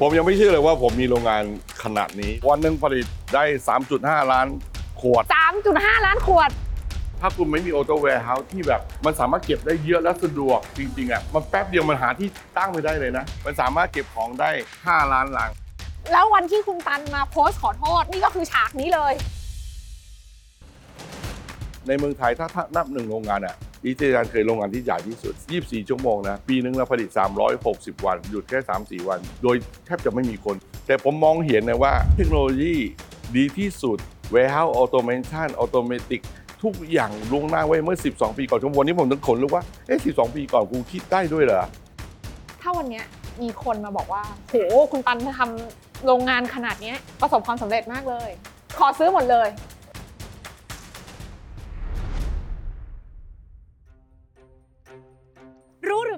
ผมยังไม่เชื่อเลยว่าผมมีโรงงานขนาดนี้ วันหนึ่งผลิตได้ 3.5 ล้านขวด 3.5 ล้านขวด ถ้าคุณไม่มี auto warehouse ที่แบบมันสามารถเก็บได้เยอะและสะดวกจริงๆอะมันแป๊บเดียวมันหาที่ตั้งไม่ได้เลยนะ มันสามารถเก็บของได้ 5 ล้านลัง แล้ววันที่คุณตันมาโพสต์ขอโทษ นี่ก็คือฉากนี้เลย ในเมืองไทยถ้าถ้านับหนึ่งโรงงานอะ อิชิตันก็คือโรงงานที่ใหญ่ที่สุด 24 ชั่วโมงนะ ปีหนึงเราผลิต 360 วัน หยุดแค่ 3-4 วัน โดยแทบจะไม่มีคน แต่ผมมองเห็นนะว่าเทคโนโลยีดีที่สุด warehouse automation automatic ทุกอย่างล่วงหน้าไว้เมื่อ 12 ปีก่อนชั่วโมงนี้ผมถึงขนลุกว่า เอ๊ะ 12 ปีก่อนกูคิดได้ด้วยเหรอ ถ้าวันนี้มีคนมาบอกว่า โห คุณตันทำโรงงานขนาดนี้ประสบความสำเร็จมากเลย ขอซื้อหมดเลย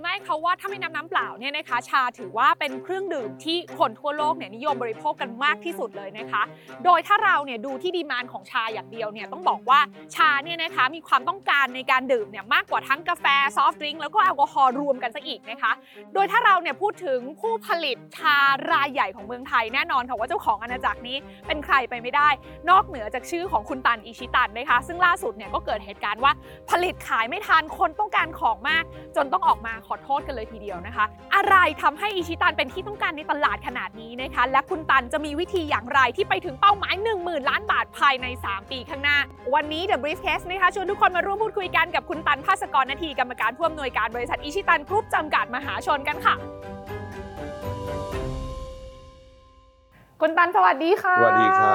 รู้หรือไม่คะว่าถ้าไม่นับน้ำเปล่าเนี่ยนะคะชาถือว่าเป็นเครื่องดื่มที่คนทั่วโลกเนี่ยนิยมบริโภคกันมากที่สุดเลยนะคะ โดยถ้าเราเนี่ยดูที่ demand ของชาอย่างเดียวเนี่ยต้องบอกว่าชาเนี่ยนะคะมีความต้องการในการดื่มเนี่ยมากกว่าทั้งกาแฟ soft drink แล้วก็แอลกอฮอล์รวมกันซะอีกนะคะ โดยถ้าเราเนี่ยพูดถึงผู้ผลิตชารายใหญ่ของเมืองไทยแน่นอนค่ะว่าเจ้าของอาณาจักรนี้เป็นใครไปไม่ได้ นอกเหนือจากชื่อของคุณตันอิชิตันนะคะ ซึ่งล่าสุดเนี่ยก็เกิดเหตุการณ์ว่าผลิตขายไม่ทันคนต้องการของมาก จนต้องออกมาขอโทษกันเลยทีเดียวนะคะ อะไรทำให้อิชิตันเป็นที่ต้องการในตลาดขนาดนี้นะคะ และคุณตันจะมีวิธีอย่างไรที่ไปถึงเป้าหมาย 10,000 ล้านบาทภายใน 3 ปีข้างหน้า วันนี้ The Briefcase นะคะชวนทุกคนมาร่วมพูดคุยกันกับคุณตันภาสกรนาทีกรรมการผู้อำนวยการบริษัทอิชิตันกรุ๊ปจำกัดมหาชนกันค่ะ คุณตันสวัสดีค่ะสวัสดีครั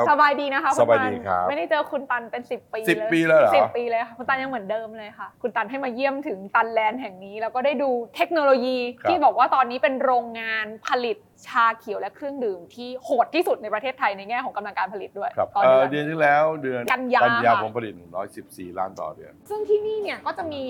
บสบายดีนะคะคุณสตันบายดีครับไม่ได้เจอคุณตันเป็น 10 ปีสิบปีแล้วเหรอสิบปีเลยค่ะคุณตันยังเหมือนเดิมเลยค่ะ คุณตันให้มาเยี่ยมถึงตันแลนด์แห่งนี้ แล้วก็ได้ดูเทคโนโลยีครับที่บอกว่าตอนนี้เป็นโรงงานผลิตชาเขียวและเครื่องดื่มที่โหดที่สุดในประเทศไทยในแง่ของกำลังการผลิตด้วยครับตอนเอ่อเดือนเดือนที่แล้วเดือนกันยากันยาค่ะ ผมผลิต 114 ล้านต่อเดือนซึ่งที่นี่เนี่ยก็จะมี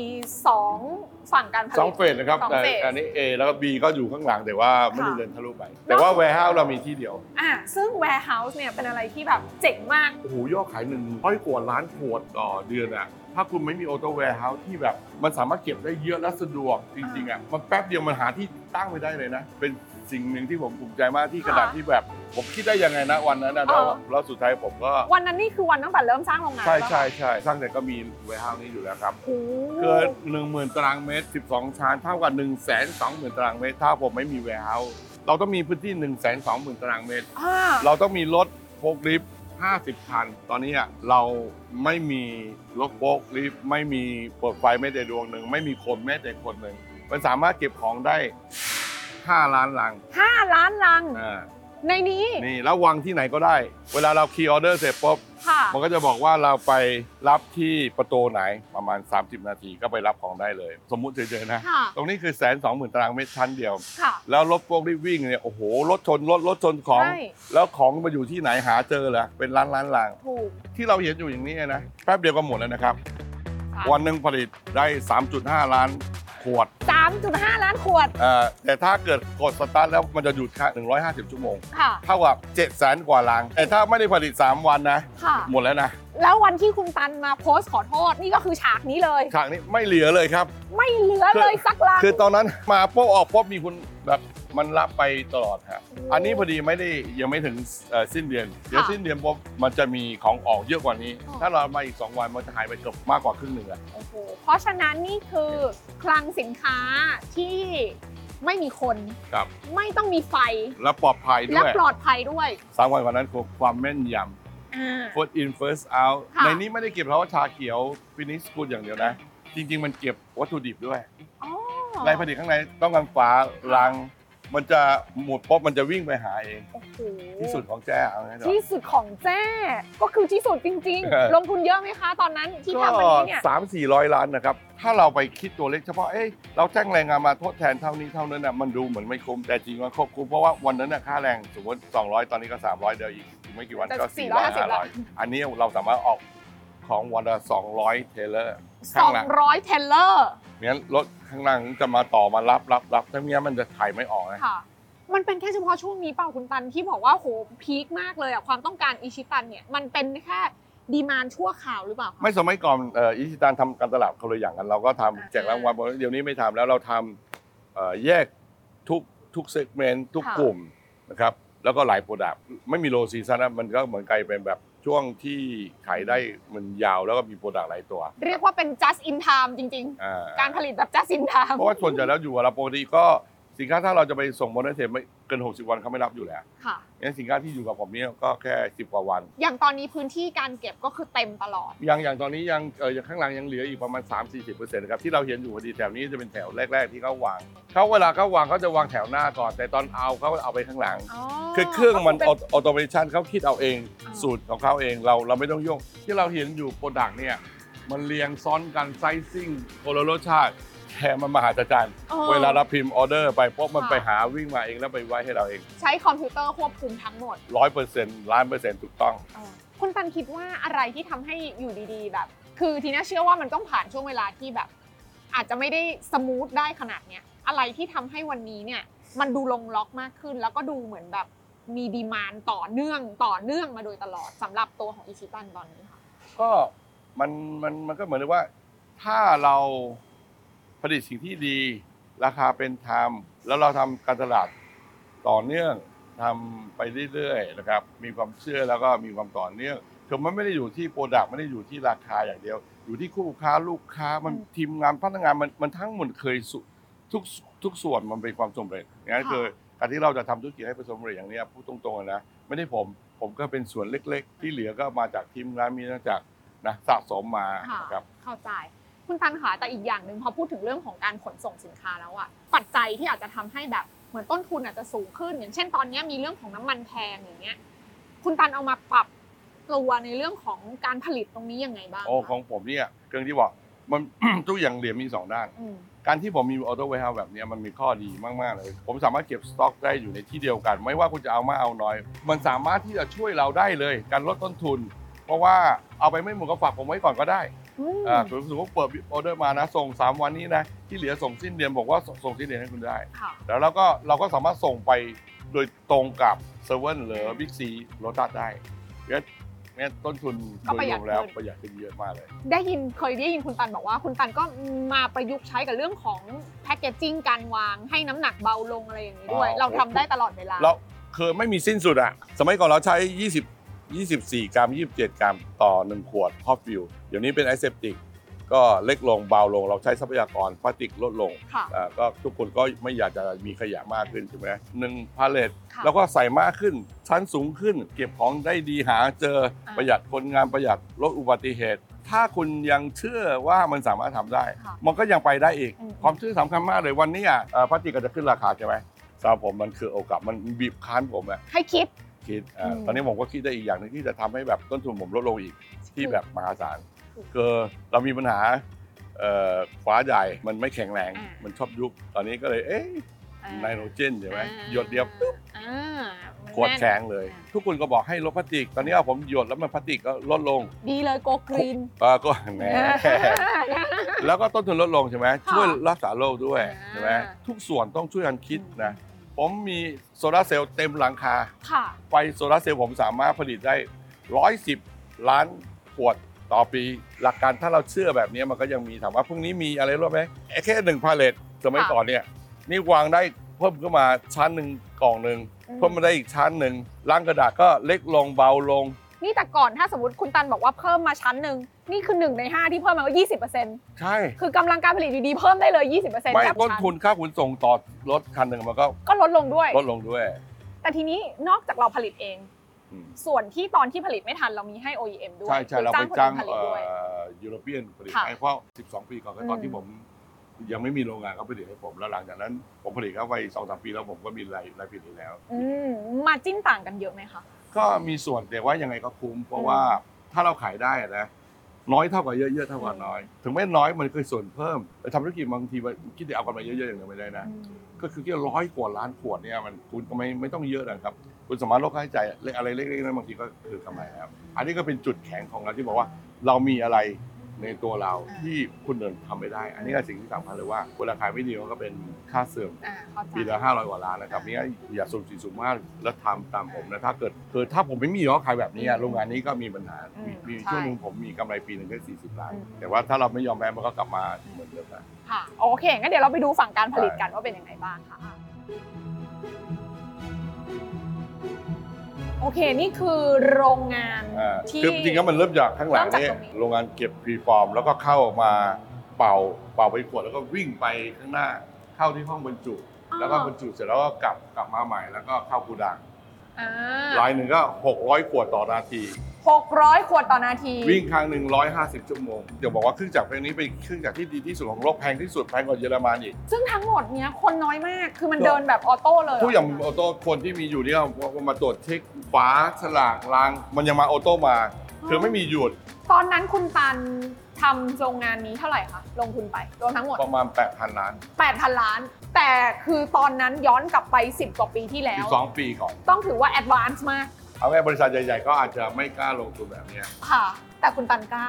2 ฝั่งการผลิต สองเฟสนะครับสองแต่เฟส อันนี้ A แล้วก็ B ก็อยู่ข้างหลังแต่ว่าไม่ได้ค่ะเดินทะลุไป แต่ว่า warehouse เรามีที่เดียว อะซึ่ง warehouse เนี่ยเป็นอะไรที่แบบเจ๋งมาก โอ้โหยอดขายหนึ่งร้อยกว่าล้านขวดต่อเดือนอะถ้าคุณไม่มี auto warehouse ที่แบบ มันสามารถเก็บได้เยอะและสะดวกจริงๆอะมันแป๊บเดียวมันหาที่ตั้งไม่ได้เลยนะ เป็น สิ่งหนึ่งที่ผมภูมิใจมากที่ขนาดค่ะที่แบบ ผมคิดได้ยังไงนะวันนั้นนะเอแล้วอแล้วสุดท้ายผมก็ วันนั้นนี่คือวันตั้งแต่เริ่มสร้างโรงงานใช่ปะใช่ใช่สร้างแต่ก็มี warehouse นี้อยู่แล้วครับ โอ้โห เกินหนึ่งหมื่นตารางเมตร 12 ชั้นเท่ากับ1นึ่งแสนสองหมื่นตารางเมตร ถ้าผมไม่มี warehouseเราต้องมีพื้นที่1นึ่งแสนสองหมื่นตารางเมตร อ่าเราต้องมีรถโฟล์คลิฟต์50 คัน ตอนนี้อะเราไม่มีรถโฟล์คลิฟต์ไม่มีเปิดไฟแม้แต่ดวงหนึ่ง ไม่มีคนแม้แต่คนหนึ่ง มันสามารถเก็บของได้ 5 ล้านลังห้าล้านลัง อ่าในนี้นี่แล้ววางที่ไหนก็ได้ เวลาเราคีย์ออเดอร์เสร็จปุ๊บค่ะ มันก็จะบอกว่าเราไปรับที่ประตูไหนประมาณ 30 นาทีก็ไปรับของได้เลย สมมุติเฉยๆนะ ค่ะ ตรงนี้คือแสนสองหมื่นตารางเมตรชั้นเดียว ค่ะ แล้วรถพวกที่วิ่งเนี่ยโอ้โหรถชนรถรถชนของ ใช่ แล้วของมาอยู่ที่ไหนหาเจอเหรอเป็นล้านล้านลัง ถูก ที่เราเห็นอยู่อย่างนี้นะแป๊บเดียวก็หมดแล้วนะครับค่ะวันหนึ่งผลิตได้ 3.5 ล้าน ขวด 3.5 ล้านขวด เอ่อแต่ถ้าเกิดกดสตาร์ทแล้วมันจะหยุดแค่150 ชั่วโมง ค่ะ เท่ากับ7แสนกว่าลัง แต่ถ้าไม่ได้ผลิต 3 วันนะ ค่ะ หมดแล้วนะแล้ววันที่คุณตันมาโพสต์ขอโทษนี่ก็คือฉากนี้เลย ฉากนี้ไม่เหลือเลยครับ ไม่เหลือเลยสักลัง คือตอนนั้นมาปุ๊บออกปุ๊บมีคุณแบบ มันรับไปตลอดฮะโอ้อันนี้พอดีไม่ได้ยังไม่ถึงเอ่อสิ้นเดือน เดี๋ยวค่ะสิ้นเดือนปุ๊บมันจะมีของออกเยอะกว่านี้อ๋อถ้าเรามาอีก 2 วันมันจะหายไปเกือบมากกว่าครึ่งหนึ่งอะโอ้โหเพราะฉะนั้นนี่คือคลังสินค้าที่ไม่มีคนครับไม่ต้องมีไฟ และปลอดภัยและด้วยปลอดภัยด้วยสามวันกว่านั้นคือความแม่นยอ่าำ first in first out ค่ะในนี้ไม่ได้เก็บเฉพาะชาเขียวฟินิชกูดอย่างเดียวนะ จริง ๆ มันเก็บวัตถุดิบด้วยอ๋อในผลิตข้างในต้องการฝาลัง มันจะหมดปุ๊บมันจะวิ่งไปหาเอง โอ้โหที่สุดของแจ้เอาไงเถอะที่สุดของแจ้ก็คือที่สุดจริง เออ ๆ ลงทุนเยอะไหมคะตอนนั้นที่ก็ทำอันนี้เนี่ย สามสี่ร้อยล้านนะครับ ถ้าเราไปคิดตัวเลขเฉพาะ เอ้ยเราแจ้งแรงงานมาทดแทนเท่านี้เท่านั้นน่ะมันดูเหมือนไม่คุ้มแต่จริงมันครบคุ้มเพราะว่าวันนั้นน่ะค่าแรงสมมติ200 ตอนนี้ก็ 300 เดียวอีกอีกไม่กี่วันจะก็450 400 500 อันนี้เราสามารถออกของวันละ200 trailer ข้างหลัง200 trailerงั้นรถ ข้างหลังจะมาต่อมารับรับรับถ้าไม่งั้นมันจะถ่ายไม่ออกนะค่ะ มันเป็นแค่เฉพาะช่วงนี้เปล่าคุณตันที่บอกว่าโห peak มากเลยอะความต้องการอิชิตันเนี่ยมันเป็นแค่ demand ชั่วคราวหรือเปล่าคะ ไม่สมัยก่อนเอ่ออิชิตันทำการตลาดคนละอย่างกัน เราก็ทำอ่าแจกรางวัลเดี๋ยวนี้ไม่ทำแล้วเราทำเอ่อแยกทุกทุก segment ทุกค่ะ กลุ่มนะครับแล้วก็หลาย productไม่มี low season นะมันก็เหมือนกลายเป็นแบบ ช่วงที่ขายได้มันยาวแล้วก็มี product หลายตัว เรียกว่าเป็น just in time จริง อ่ๆการผลิตแบบ just in time เพราะว่าส่วนใหญ่แล้วอยู่กับเราปกติก็ สินค้าถ้าเราจะไปส่ง modern trade ไม่เกิน 60 วันเขาไม่รับอยู่แล้วค่ะ งั้นสินค้าที่อยู่กับผมเนี่ยก็แค่ 10 กว่าวัน อย่างตอนนี้พื้นที่การเก็บก็คือเต็มตลอด อย่างอย่างตอนนี้ยังเอออย่างข้างหลังยังเหลืออีกประมาณ 3-40%นะครับที่เราเห็นอยู่พอดีแถวนี้จะเป็นแถวแรก ๆ ที่เขาวางเขาเวลาเขาวางเขาจะวางแถวหน้าก่อน แต่ตอนเอาเขาเอาไปข้างหลัง คือเครื่องมันก็ automation เขาคิดเอาเองอ่าสูตรของเขาเองเราเราไม่ต้องยุ่งที่เราเห็นอยู่ product เนี่ยมันเรียงซ้อนกัน sizing คนละรสชาติ แค่มันมหัศจรรย์ออเวลาเราพิมพ์ออเดอร์ไปปุ๊บมันค่ะไปหาวิ่งมาเองแล้วไปไว้ให้เราเองใช้คอมพิวเตอร์ควบคุมทั้งหมดร้อยเปอร์เซ็นต์ล้านเปอร์เซ็นต์ถูกต้องคุณตันคิดว่าอะไรที่ทำให้อยู่ดีๆ แบบ คือทีน่าเชื่อว่ามันต้องผ่านช่วงเวลาที่แบบ อาจจะไม่ได้ smooth ได้ขนาดเนี้ยอะไรที่ทำให้วันนี้เนี่ย มันดูลงล็อกมากขึ้น แล้วก็ดูเหมือนแบบมี demand ต่อเนื่องต่อเนื่องมาโดยตลอดสำหรับตัวของอิชิตันตอนนี้ค่ะ ก็มันมันมันก็เหมือนกับว่า ถ้าเรา ผลิตสิ่งที่ดี ราคาเป็นธรรม แล้วเราทำการตลาดต่อเนื่องทำไปเรื่อยๆนะครับ มีความเชื่อแล้วก็มีความต่อเนื่องคือมันไม่ได้อยู่ที่ product ไม่ได้อยู่ที่ราคาอย่างเดียว อยู่ที่คู่ค้าลูกค้ามันอืมทีมงานพนักงานมันมันทั้งหมดเคยสุทุกทุกส่วนมันเป็นความสำเร็จงั้นค่ะคือการที่เราจะทำธุรกิจให้ประสบความสำเร็จอย่างเนี้ยพูดตรงๆนะไม่ได้ผมผมก็เป็นส่วนเล็ก ๆ ที่เหลือก็มาจากทีมงานมีมาจากนะสะสมมาค่ะนะครับเข้าใจ คุณตันค่ะแต่อีกอย่างหนึ่งพอพูดถึงเรื่องของการขนส่งสินค้าแล้วอะปัจจัยที่อาจจะทำให้แบบเหมือนต้นทุนอาจจะสูงขึ้น อย่างเช่นตอนนี้มีเรื่องของน้ำมันแพงอย่างเงี้ยคุณตันเอามาปรับตัวในเรื่องของการผลิตตรงนี้ยังไงบ้างโอ้คะของผมเนี่ยเครื่องที่บอกมันทุกอย่างเหรียญมีสองด้านอืมการที่ผมมีออโต้เว r เฮาแบบเนี้ยมันมีข้อดีมาก ๆ เลย ผมสามารถเก็บสต็อกได้อยู่ในที่เดียวกัน ไม่ว่าคุณจะเอามากเอาน้อย มันสามารถที่จะช่วยเราได้เลย การลดต้นทุน เพราะว่าเอาไปไม่หมดก็ฝากผมไว้ก่อนก็ได้ อืมอ่าสมมติว่าเปิดออเดอร์มานะ ส่ง 3 วันนี้นะ ที่เหลือส่งสิ้นเดือนบอกว่าส่งส่งสิ้นเดือนให้คุณได้ค่ะแล้วเราก็เราก็สามารถส่งไปโดยตรงกับเซเว่นหรือบิ๊กซีโลตัสได้งั้นงั้นต้นทุนก็โดยระยหยัรดวมแล้วประหยัดขึ้นประหยัดขึ้นเยอะมากเลย ได้ยินเคยได้ยินคุณตันบอกว่า คุณตันก็มาประยุกต์ใช้กับเรื่องของ packaging การวางให้น้ำหนักเบาลงอะไรอย่างนี้ด้วยอ๋อเราทำได้ตลอดเวลาเราคือไม่มีสิ้นสุดอะสมัยก่อนเราใช้ 20 24 กรัม 27 กรัมต่อ 1 ขวด hot fill เดี๋ยวนี้เป็น aseptic ก็เล็กลงเบาลง เราใช้ทรัพยากรพลาสติกลดลงค่ะ อ่าก็ทุกคนก็ไม่อยากจะมีขยะมากขึ้นใช่ไหมหนึ่งพาเลตค่ะแล้วก็ใส่มากขึ้น ชั้นสูงขึ้น เก็บของได้ดีหาเจออ่าประหยัดคนงานประหยัดลดอุบัติเหตุ ถ้าคุณยังเชื่อว่ามันสามารถทำได้ ค่ะ มันก็ยังไปได้อีก อืม ความเชื่อสำคัญมากเลยวันนี้อะเอ่อพลาสติกก็จะขึ้นราคาใช่ไหมสำหรับผมมันคือโอกาสมันบีบคั้นผมอะให้คิด คิดอ่าอืมตอนนี้ผมก็คิดได้อีกอย่างหนึงที่จะทำให้แบบต้นทุนผมลดลงอีกที่คือแบบมหาศาลคือคือเรามีปัญหาเอ่อฟ้าใหญ่มันไม่แข็งแรงอ่ามั มันชอบยุบตอนนี้ก็เลยเอ๊ะอ่าไนโตรเจนใช่ไหมอ่าหยดเดียวปุ๊บอ่ามันขวดมันแข็งเลยอ่าทุกคนก็บอกให้ลดพลาสติก ตอนนี้เอาผมหยดแล้วมันพลาสติกก็ลดลงดีเลย go green เออก็แหม แล้วก็ต้นทุนลดลงใช่ไหมค่ะช่วยรักษาโลกด้วยอ่าใช่ไหมทุกส่วนต้องช่วยกันคิดนะ ผมมีโซลาร์เซลล์เต็มหลังคา ค่ะ ไฟโซลาร์เซลล์ผมสามารถผลิตได้ 110 ล้านขวดต่อปี หลักการถ้าเราเชื่อแบบนี้มันก็ยังมีถามว่าพรุ่งนี้มีอะไรรู้ไหมไอ้แค่หนึ่งพาเลตสมัยค่ะก่อนเนี่ยนี่วางได้เพิ่มขึ้นมาชั้นหนึ่งกล่องหนึ่งอืมเพิ่มมาได้อีกชั้นหนึ่งล้างกระดาษก็เล็กลงเบาลง นี่แต่ก่อนถ้าสมมติคุณตันบอกว่าเพิ่มมาชั้นหนึ่งนี่คือหนึ่งในห้าที่เพิ่มมาก็ยี่สิบเปอร์เซ็นต์ใช่ คือกำลังการผลิตอยู่ดีเพิ่มได้เลยยี่สิบเปอร์เซ็นต์ไม่ต้นทุนค่าขนส่งต่อรถคันหนึ่งมันก็ก็ลดลงด้วย ลดลงด้วย แต่ทีนี้นอกจากเราผลิตเองอืมส่วนที่ตอนที่ผลิตไม่ทันเรามีให้ OEM ด้วยใช่ใช่คือเราไปคนจ้างอื่นผลิตด้วยยุโรเปียนผลิตค่ะให้เพราะ12 ปีก่อนก็ตอนอืมที่ผมยังไม่มีโรงงานเขาผลิตให้ผมแล้วหลังจากนั้น ผมผลิตเข้าไปสองสามปีแล้วผมก็มีรายรายผลิตแล้ว อืมมาจิ้นต่างกันเยอะไหมคะ ก็มีส่วนแต่ว่ายังไงก็คุ้มเพราะว่าถ้าเราขายได้อะนะน้อยเท่ากับเยอะเยอะเท่ากับน้อย ถึงแม้น้อยมันคือส่วนเพิ่มแต่ทำธุรกิจบางทีมันคิดจะเอากำไรเยอะ ๆ อย่างเดียวไม่ได้นะ ก็คือที่ร้อยกว่าล้านขวดเนี่ยมันคุณก็ไม่ไม่ต้องเยอะนะครับ คุณสามารถลดค่าใช้จ่ายเล็กอะไรเล็กๆนั้นบางทีก็คือกำไรแล้วอันนี้ก็เป็นจุดแข็งของเราที่บอกว่าเรามีอะไร ในตัวเราอ่าที่คุณเดินทำไม่ได้ อันนี้ก็สิ่งที่สำคัญเลยว่าเวลาขายไม่ดีมันก็เป็นค่าเสื่อม อ่าเข้าใจ ปีละห้าร้อยกว่าล้านนะครับนี่อย่าสุ่มสี่สุ่มห้าแล้วทำตามผมนะถ้าเกิดคือถ้าผมไม่มียอดขายแบบนี้อะโรงงานนี้ก็มีปัญหามีมีช่วงหนึงผมมีกำไรปีหนึ่งแค่สี่สิบล้านแต่ว่าถ้าเราไม่ยอมแพ้มันก็กลับมาเหมือนเดิมนะ ค่ะ โอเคงั้นเดี๋ยวเราไปดูฝั่งการผลิตกันว่าเป็นยังไงบ้างค่ะ โอเค นี่คือโรงงานอ่าที่ คือจริงๆแล้วมันเริ่มจากข้างหลังเริ่มจากนี่ตรงนี้ โรงงานเก็บพรีฟอร์ม แล้วก็เข้ามาเป่าเป่าไปขวดแล้วก็วิ่งไปข้างหน้า เข้าที่ห้องบรรจุ แล้วก็บรรจุเสร็จแล้วก็กลับกลับมาใหม่แล้วก็เข้ากูดัง อ่าลายหนึ่งก็ 600 ขวดต่อนาทีหกร้อยขวดต่อนาที วิ่งครั้งหนึ่ง150 ชั่วโมงเดี๋ยวบอกว่าเครื่องจักรพวกนี้เป็นเครื่องจักรที่ดีที่สุดของโลกแพงที่สุดแพงกว่าเยอรมันอีก ซึ่งทั้งหมดเนี้ยคนน้อยมาก คือมันก็เดินแบบ auto เลยเหรอทุกอย่าง auto คนที่มีอยู่เนี่ยมาตรวจเช็คฝาฉลากราง มันยังมา auto มาคือไม่มีหยุด ตอนนั้นคุณตันทำโรงงานนี้เท่าไหร่คะ ลงทุนไปรวมทั้งหมดประมาณ 8,000 ล้าน 8,000 ล้าน แต่คือตอนนั้นย้อนกลับไป 10 กว่าปีที่แล้ว12ปีก่อน ต้องถือว่า advance มากเอาแค่บริษัทใหญ่ๆ ก็อาจจะไม่กล้าลงทุนแบบเนี้ยค่ะ แต่คุณตันกล้า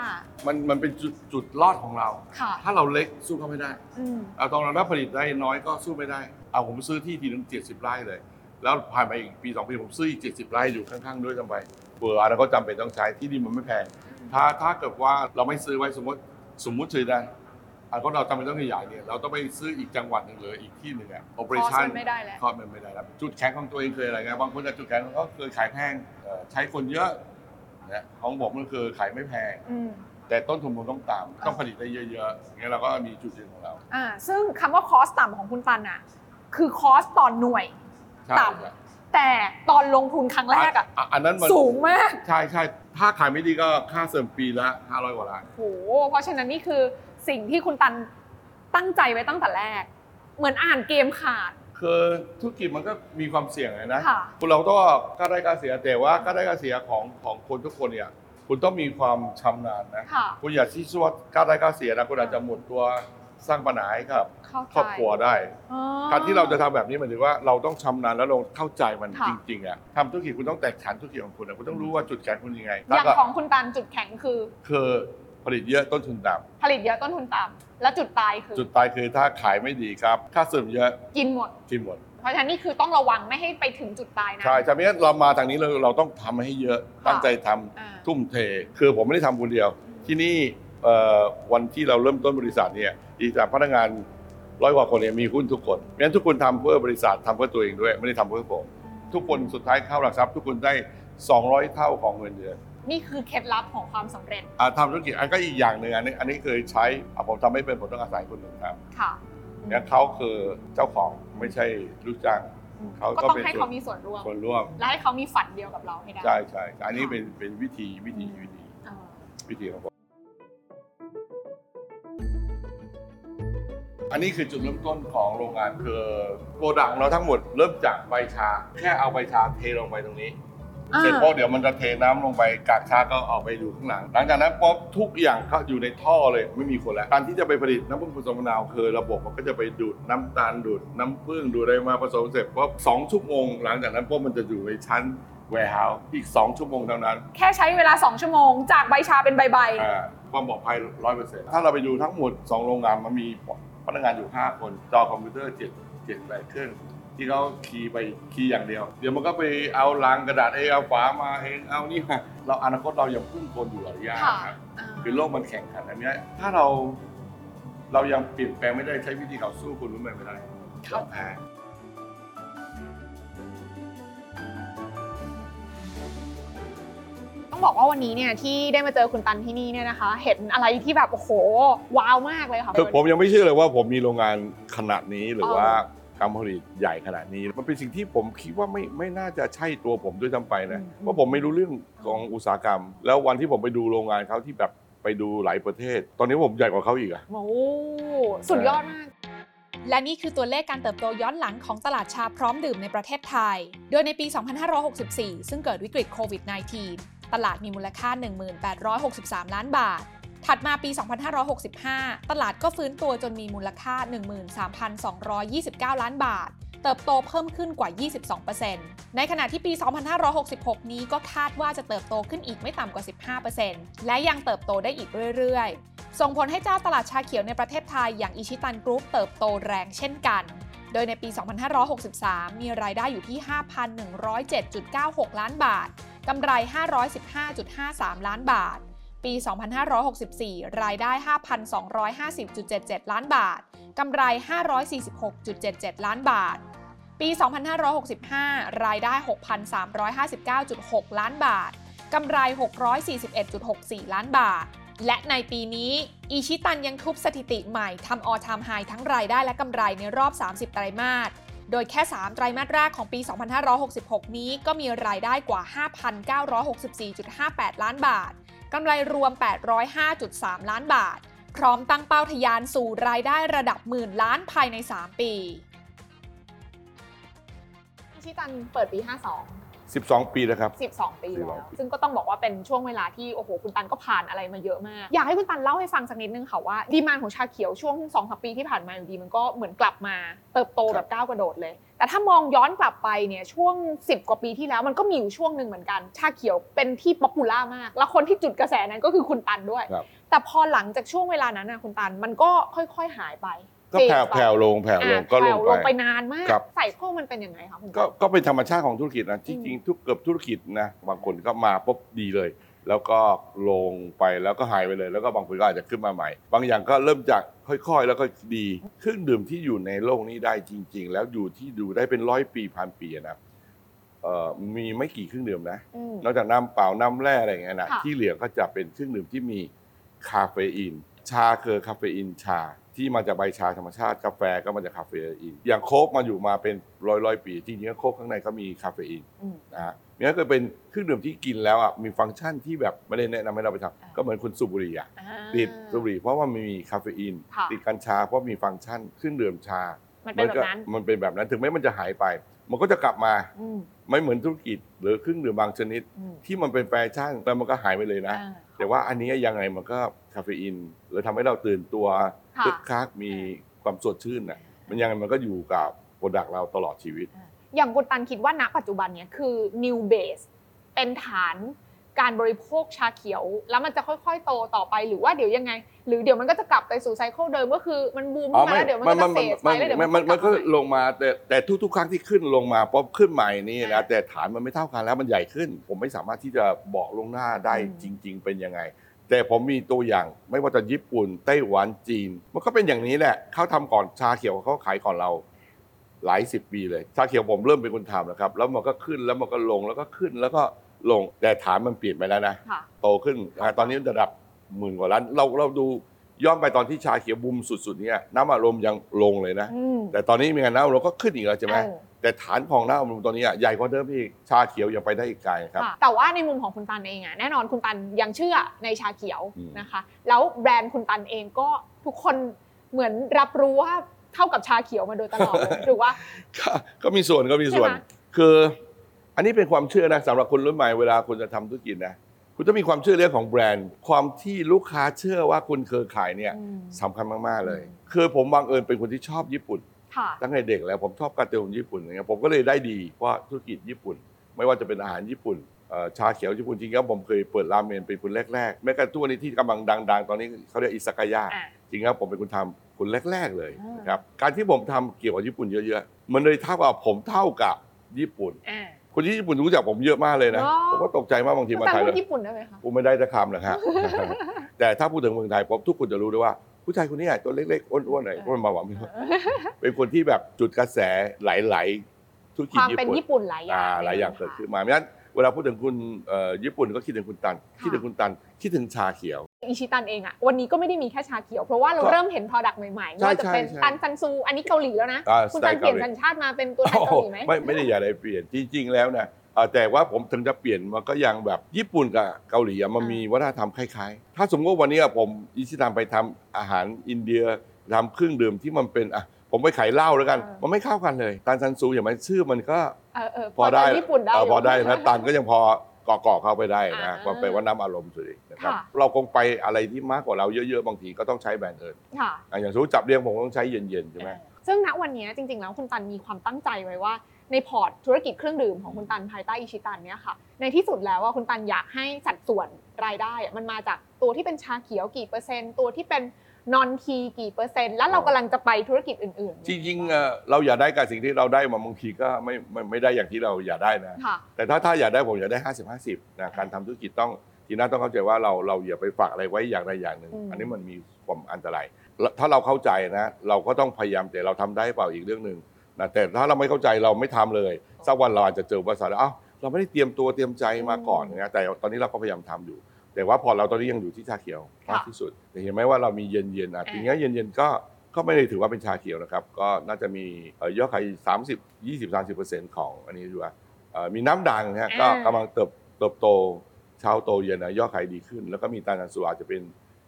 มันมันเป็นจุดจุดรอดของเรา ค่ะ ถ้าเราเล็กสู้เขาไม่ได้ อืมเอาตอนเราผลิตได้น้อยก็สู้ไม่ได้ เอาผมซื้อที่ทีนึง70ไร่เลย แล้วผ่านไปอีกปีสองปีผมซื้ออีก70ไร่อยู่ข้างๆด้วยจำไปเบื่อแล้วก็จำเป็นต้องใช้ที่ดินมันไม่แพง ถ้าถ้าเกิดว่าเราไม่ซื้อไว้สมมติสมมุติซื้อได้ อันก็เราจำเป็นต้องขยายเนี่ยเราต้องไปซื้ออีกจังหวัดหนึ่งหรืออีกที่หนึ่งอะ operation มันไม่ได้แล้ว คอมันไม่ได้แล้วจุดแข็งของตัวเองเคยอะไรไงบางคนจะจุดแข็งเขาเคยขายแพงเอ่อใช้คนเยอะนะของผมมันคือขายไม่แพง อืม แต่ต้นทุนมันต้องต่ำต้องผลิตได้เยอะๆอย่างเงี้ยเราก็มีจุดยืนของเราอ่า ซึ่งคำว่าคอสต่ำของคุณตันอะคือคอสต่อหน่วย ใช่ต่ำ แต่ตอนลงทุนครั้งแรกอะะอันนั้นมันสูงมาก ใช่ใช่ถ้าขายไม่ดีก็ค่าเสริมปีละ500กว่าล้าน โห เพราะฉะนั้นนี่คือ สิ่งที่คุณตันตั้งใจไว้ตั้งแต่แรก เหมือนอ่านเกมขาด คือธุรกิจมันก็มีความเสี่ยงเลยนะค่ะ คุณเราต้องกล้าได้กล้าเสียแต่ว่ากล้าได้กล้าเสียของของคนทุกคนเนี่ยคุณต้องมีความชำนาญนะค่ะ คุณอย่าที่สวดกล้าได้กล้าเสียนะคุณอาจจะหมดตัวสร้างปัญหาให้กับเข้าใจครอบครัวได้ อ๋อ การที่เราจะทำแบบนี้หมายถึงว่าเราต้องชำนาญแล้วเราเข้าใจมันค่ะ จริงๆอะทำธุรกิจคุณต้องแตกฉานธุรกิจของคุณอะคุณต้องรู้ว่าจุดแข็งคุณยังไงอแล้วย่างก็ของคุณตันจุดแข็งคือ คือ ผลิตเยอะต้นทุนต่ผลิตเยอะต้นทุนต่ำแล้วจุดตายคือำจุดตายคือถ้าขายไม่ดีครับ ค่าเสริมเยอะกินหมด กินหมด เพราะฉะนั้นนี่คือต้องระวังไม่ให้ไปถึงจุดตายนะ ใช่จากนี้เรามาทางนี้เราเราต้องทำให้เยอะตั้งใจทำอ่า ทุ่มเท คือผมไม่ได้ทำคนเดียว ที่นี่เอ่อวันที่เราเริ่มต้นบริษัทเนี่ยอีกจากพนักงานร้อยกว่าคนเนี่ยมีหุ้นทุกคนงั้นทุกคนทำเพื่อบริษัททำเพื่อตัวเองด้วย ไม่ได้ทำเพื่อผม ทุกคนสุดท้ายเข้าหลักทรัพย์ทุกคนได้ 200 เท่าของเงินเดือน นี่คือเคล็ดลับของความสำเร็จอ่าทำธุรกิจอันก็อีกอย่างหนึ่งอันนี้อันนี้เคยใช้อะผมทำไม่เป็นผมต้องอาศัยคนอื่นทค่ะำงั้นเขาคือเจ้าของไม่ใช่ลูกจ้าง เขาก็ก็ต้องเป็น ให้ส่วนเขามีส่วนร่วม คนร่วมและให้เขามีฝันเดียวกับเราให้ได้ ใช่ใช่อันนี้เป็นเป็นวิธีวิธีวิธีอ่าวิธีของผมอันนี้คือจุดเริ่มต้นของโรงงานคือโปรดักต์เราทั้งหมดเริ่มจากใบชา แค่เอาใบชาเทลงไปตรงนี้อ่า เสร็จพอเดี๋ยวมันจะเทน้ำลงไปกากชาก็เอาไปอยู่ข้างหลัง หลังจากนั้นป๊บทุกอย่างเข้าอยู่ในท่อเลยไม่มีคนแล้วการที่จะไปผลิตน้ำผึ้งผสมมะนาวคือระบบมันก็จะไปดูดน้ำตาลดูดน้ำผึ้งดูดอะไรมาผสมเสร็จป๊บสองชั่วโมง หลังจากนั้นป๊บมันจะอยู่ในชั้น warehouse อีก 2 ชั่วโมงเท่านั้น แค่ใช้เวลา 2 ชั่วโมง จากใบชาเป็นใบใบอ่าความปลอดภัยร้อยเปอร์เซ็นต์ถ้าเราไปดูทั้งหมด 2 โรงงานมันมีพนักงานอยู่ 5 คนจอคอมพิวเตอร์7 7 8เครื่อง ที่เขาคีย์ไปคีย์อย่างเดียว เดี๋ยวมันก็ไปเอาลังกระดาษเองเอาฝามาเองเอานี่มาเราอนาคตเรายังพึ่งคนอยู่หลายอย่างค่ะครับอ่าคือโลกมันแข่งขันอันเนี้ยถ้าเราเรายังเปลี่ยนแปลงไม่ได้ใช้วิธีเขาสู้คนรุ่นใหม่ไม่ได้เราแพ้ต้องบอกว่าวันนี้เนี่ยที่ได้มาเจอคุณตันที่นี่เนี่ยนะคะ เห็นอะไรที่แบบโอ้โหว้าวมากเลยค่ะคือผมยังไม่เชื่อเลยว่าผมมีโรงงานขนาดนี้หรืออ๋อว่า การผลิตใหญ่ขนาดนี้ มันเป็นสิ่งที่ผมคิดว่าไม่ไม่น่าจะใช่ตัวผมด้วยซ้ำไปนะเพราะผมไม่รู้เรื่องของอุตสาหกรรม แล้ววันที่ผมไปดูโรงงานเขาที่แบบไปดูหลายประเทศ ตอนนี้ผมใหญ่กว่าเขาอีกอะโอ้สุดยอดมาก และนี่คือตัวเลขการเติบโตย้อนหลังของตลาดชาพร้อมดื่มในประเทศไทย โดยในปี 2564 ซึ่งเกิดวิกฤตโควิด -19 ตลาดมีมูลค่า 1863 ล้านบาท ถัดมาปี 2565 ตลาดก็ฟื้นตัวจนมีมูลค่า 13,229 ล้านบาท เติบโตเพิ่มขึ้นกว่า 22%ในขณะที่ปี 2566 นี้ก็คาดว่าจะเติบโตขึ้นอีกไม่ต่ำกว่า 15%และยังเติบโตได้อีกเรื่อยๆ ส่งผลให้เจ้าตลาดชาเขียวในประเทศไทยอย่างอิชิตันกรุ๊ปเติบโตแรงเช่นกันโดยในปี 2563 มีรายได้อยู่ที่ 5,107.96 ล้านบาท กำไร 515.53 ล้านบาท ปี 2564 รายได้ 5,250.77 ล้านบาท กำไร 546.77 ล้านบาท ปี 2565 รายได้ 6,359.6 ล้านบาท กำไร 641.64 ล้านบาท และในปีนี้ อิชิตันยังทุบสถิติใหม่ทำออทามไฮทั้งรายได้และกำไรในรอบ 30 ไตรมาสโดยแค่ 3 ไตรมาสแรกของปี 2566 นี้ก็มีรายได้กว่า 5,964.58 ล้านบาท กำไรรวม 805.3 ล้านบาท พร้อมตั้งเป้าทะยานสู่รายได้ระดับหมื่นล้านภายใน 3 ปีอิชิตันเปิดปี 52 12 ปีนะครับ 12 ปีแล้ว12ปีซึ่งก็ต้องบอกว่าเป็นช่วงเวลาที่โอ้โหคุณตันก็ผ่านอะไรมาเยอะมาก อยากให้คุณตันเล่าให้ฟังสักนิดนึงค่ะว่าดีมานของชาเขียวช่วง2อสปีที่ผ่านมาอยู่ดีมันก็เหมือนกลับมา เติบโตแบบก้าวกระโดดเลย แต่ถ้ามองย้อนกลับไปเนี่ยช่วง 10 กว่าปีที่แล้วมันก็มีอยู่ช่วงหนึ่งเหมือนกัน ชาเขียวเป็นที่ป๊อปปูล่ามาก แล้วคนที่จุดกระแสนั้นก็คือคุณตันด้วยครับแต่พอหลังจากช่วงเวลานั้นนะคุณตันมันก็ค่อย ๆ หายไป ก็แผ่วเฟดไปแผ่วลงแผ่วลงอะก็ลแผ่งวไปลงไปนานมากครับใส่ข้อมันเป็นยังไงคะคุณตันก็ก็เป็นธรรมชาติของธุรกิจนะจริงๆทุกเกือบธุรกิจนะบางคนก็มาปุ๊บดีเลย แล้วก็ลงไปแล้วก็หายไปเลย แล้วก็บางคนก็อาจจะขึ้นมาใหม่ บางอย่างก็เริ่มจากค่อยๆ แล้วก็ดี เครื่องดื่มที่อยู่ในโลกนี้ได้จริง ๆ แล้วอยู่ที่ดูได้เป็นร้อยปีพันปีนะเอ่อมีไม่กี่เครื่องดื่มนะอืมนอกจากน้ำเปล่าน้ำแร่อะไรอย่างเงี้ยนะค่ะที่เหลือก็จะเป็นเครื่องดื่มที่มีคาเฟอีน ชาคือคาเฟอีนชา ที่มาจากใบชาธรรมชาติกาแฟก็มาจากคาเฟอีนอย่างโค้กมาอยู่มาเป็นร้อยร้อยๆปีจริงๆแล้วโค้กข้างในก็มีคาเฟอีนอืม นะฮะนี่ก็เป็นเครื่องดื่มที่กินแล้วอะมีฟังก์ชันที่แบบไม่ได้แนะนำให้เราไปทอ่าำก็เหมือนคุณสูบบุหรี่อะ อ่า ติดสูบบุหรี่เพราะว่ามันมีคาเฟอีน ค่ะ ติดกัญชาเพราะมีฟังก์ชันเครื่องดื่มชา มันเป็นแบบก็นั้นมันเป็นแบบนั้นถึงแม้มันจะหายไป มันก็จะกลับมาอืมไม่เหมือนธุรกิจ หรือเครื่องดื่มบางชนิด อืมที่มันเป็นแฟชั่นแล้วมันก็หายไปเลยนะ อ่า แต่ว่าอันนี้ยังไงมันก็คาเฟอีนหรือทำให้เราตื่นตัว ค่ะคึกคักมีความสดชื่นน่ะมันยังไงมันก็อยู่กับ product เราตลอดชีวิต อย่างคุณตันคิดว่าณปัจจุบันเนี่ยคือ new base เป็นฐานการบริโภคชาเขียว แล้วมันจะค่อยๆ โตต่อไปหรือว่าเดี๋ยวยังไง หรือเดี๋ยวมันก็จะกลับไปสู่ไซเคิลเดิมก็คือมันบูมขึ้นมาแล้วเดี๋ยวมันก็จะเฟสไปแล้วเดี๋ยวมัมันนมันก็กลับาใหลงมาแต่แต่ทุกๆ ครั้งที่ขึ้นลงมาป๊อขึ้นใหม่นี่อ่านะแต่ฐานมันไม่เท่ากันแล้วมันใหญ่ขึ้น ผมไม่สามารถที่จะบอกลวงหน้าได้อืมจริง ๆ เป็นยังไง แต่ผมมีตัวอย่างไม่ว่าจะญี่ปุ่นไต้หวันจีน มันก็เป็นอย่างนี้แหละเขาทำก่อนชาเขียวเขาขายก่อนเราหลายสิบปีเลยชาเขียวผมเริ่มเป็นคนทำนะครับ แล้วมันก็ขึ้นแล้วมันก็ลงแล้วก็ขึ้นแล้วก็ลงแต่ฐานมันเปลี่ยนไปแล้วนะค่ะโตขึ้นนะตอนนี้ระดับหมื่นกว่าล้านเราเราดูย้อนไปตอนที่ชาเขียวบูมสุดๆเนี่ยน้ำอารมณ์ยังลงเลยนะอืมแต่ตอนนี้มีงานน้ำอารมณ์ก็ขึ้นอีกแล้วใช่ไหมเออ แต่ฐานของน้ำอารมณ์ตอนนี้อะใหญ่กว่าเดิมอีกชาเขียวยังไปได้อีกไกลครับ ค่ะแต่ว่าในมุมของคุณตันเองอะแน่นอนคุณตันยังเชื่อในชาเขียวอืม นะคะ แล้วแบรนด์คุณตันเองก็ทุกคนเหมือนรับรู้ว่าเท่ากับชาเขียวมาโดยตลอดเลยหรือว่า ก็ก็มีส่วนก็มีส่วน ใช่ไหม คืออันนี้เป็นความเชื่อนะสำหรับคนรุ่นใหม่เวลาคุณจะทำธุรกิจนะคุณต้องมีความเชื่อเรื่องของแบรนด์ ความที่ลูกค้าเชื่อว่าคุณเคยขายเนี่ยอืมสำคัญมาก ๆ เลยอืมคือผมบังเอิญเป็นคนที่ชอบญี่ปุ่น ค่ะตั้งแต่เด็กแล้วผมชอบการ์ตูนญี่ปุ่นอย่างเงี้ยผมก็เลยได้ดีเพราะธุรกิจญี่ปุ่น ไม่ว่าจะเป็นอาหารญี่ปุ่นเอ่อชาเขียวญี่ปุ่นจริงๆแล้วผมเคยเปิดราเมนเป็นคนแรกๆแม้กระทั่งวันนี้ที่กำลังดัง ๆ ตอนนี้เขาเรียกอิซากายะอะจริงๆแล้วผมเป็นคนทำคนแรก ๆเลยอ่านนะครับการที่ผมทำเกี่ยวกับญี่ปุ่นเยอะๆมันเลยเท่ากับผมเท่ากับญี่ปุ่นอ่าคนที่ญี่ปุ่นรู้จักผมเยอะมากเลยนะว้าวผมก็ตกใจมากบางทีคุณมาตันไทยพูแล้วดญี่ปุ่นได้ไหมคะผมไม่ได้จะคำหรอกฮะแต่ถ้าพูดถึงเมืองไทยผมทุกคนจะรู้ด้วยว่า ผู้ชายคนนี้ตัวเล็กๆอ้วนๆหน่อยอ้วนมาหวังเป็นคนที่แบบจุดกระแสหลายๆธุรคกิจวามญี่เป็นปุ่นญี่ปุ่นหลายอย่างอ่าหลายอย่างเกิดขึ้นมาเพราะฉะนั้นเวลาพูดถึงคุณเอ่อญี่ปุ่นก็คิดถึงคุณตัน คิดถึงคุณตัน คิดถึงชาเขียว อิชิตันเองอะวันนี้ก็ไม่ได้มีแค่ชาเขียว เพราะว่าเราก็เริ่มเห็น Product ใหม่ๆไม่ว่าจะเป็นใช่ใช่ตันซันซู อันนี้เกาหลีแล้วนะอ่าคุณสไตตันล์เปลี่ยนเกาหลีสัญชาติมาเป็นตัวแทนเกาหลีไหมไม่ไม่ได้อยากได้เปลี่ยนจริงๆแล้วนะเอ่อแต่ว่าผมถึงจะเปลี่ยนมันก็ยังแบบญี่ปุ่นกับเกาหลีอะมันอ่ามีมีวัฒนธรรมคล้ายๆ ถ้าสมมติว่าวันนี้อะผมอิชิตันไปทำอาหารอินเดียทำเครื่องดื่มที่มันเป็นอะผมไปขายเหล้าแล้วกันมันไม่เข้ากันเลยตันซันซูอย่างไรชื่อมันก็ เออเออพอได้จะญี่ปุ่นได้เออพอได้ยู่ นะตันก็ยังพอเกาะเกาะเข้าไปได้อ่านะก็แปลว่าน้ำอารมณ์สุดนะครับ ค่ะ เราคงไปอะไรที่มากกว่าเราเยอะๆ บางทีก็ต้องใช้แบรนด์อื่นค่ะ อะอย่างสมมติจับเรียงผมต้องใช้เย็นๆใช่ไหม ซึ่งณวันนี้จริงๆแล้วคุณตันมีความตั้งใจไว้ว่า ในพอร์ตธุรกิจเครื่องดื่มของคุณตันภายใต้อิชิตันเนี่ยค่ะในที่สุดแล้วว่าคุณตันอยากให้สัดส่วนรายได้อะมันมาจากตัวที่เป็นชาเขียวกี่เปอร์เซ็นต์ตัวที่เป็นนอนทีกี่เปอร์เซ็นต์ แล้วเรากำลังจะไปธุรกิจอื่นๆ จริงๆเอ่อเราอยากได้กับสิ่งที่เราได้มาบางทีก็ไม่ไม่ไม่ได้อย่างที่เราอยากได้นะค่ะแต่ถ้าถ้าอยากได้ผมอยากได้50 50นะการทำธุรกิจต้องทีน่าต้องเข้าใจว่าเราเราอย่าไปฝากอะไรไว้อย่างใดอย่างหนึ่งอืมอันนี้มันมีความอันตรายแล้วถ้าเราเข้าใจนะ เราก็ต้องพยายามแต่เราทำได้เปล่าอีกเรื่องหนึ่ง นะแต่ถ้าเราไม่เข้าใจเราไม่ทำเลยสักวันเราอาจจะเจออุปสรรคแล้วเอ้าเราไม่ได้เตรียมตัวเตรียมใจมาก่อนนะแต่ตอนนี้เราก็พยายามทำอยู่ แต่ว่าพอเราตอนนี้ยังอยู่ที่ชาเขียวมากที่สุดแต่เห็นไหมว่าเรามีเย็นเย็นๆอะทีนี้เย็นเย็นๆก็ก็ไม่ได้ถือว่าเป็นชาเขียวนะครับ ก็น่าจะมีเอ่อยอดขาย30 20 30เปอร์เซ็นต์ของอันนี้ด้วยเอ่อมีน้ำด่างนะฮะก็อ่ากำลังเติบเติบโตเช้าโตเย็นนะยอดขายดีขึ้น แล้วก็มีตานันสุอาจจะเป็น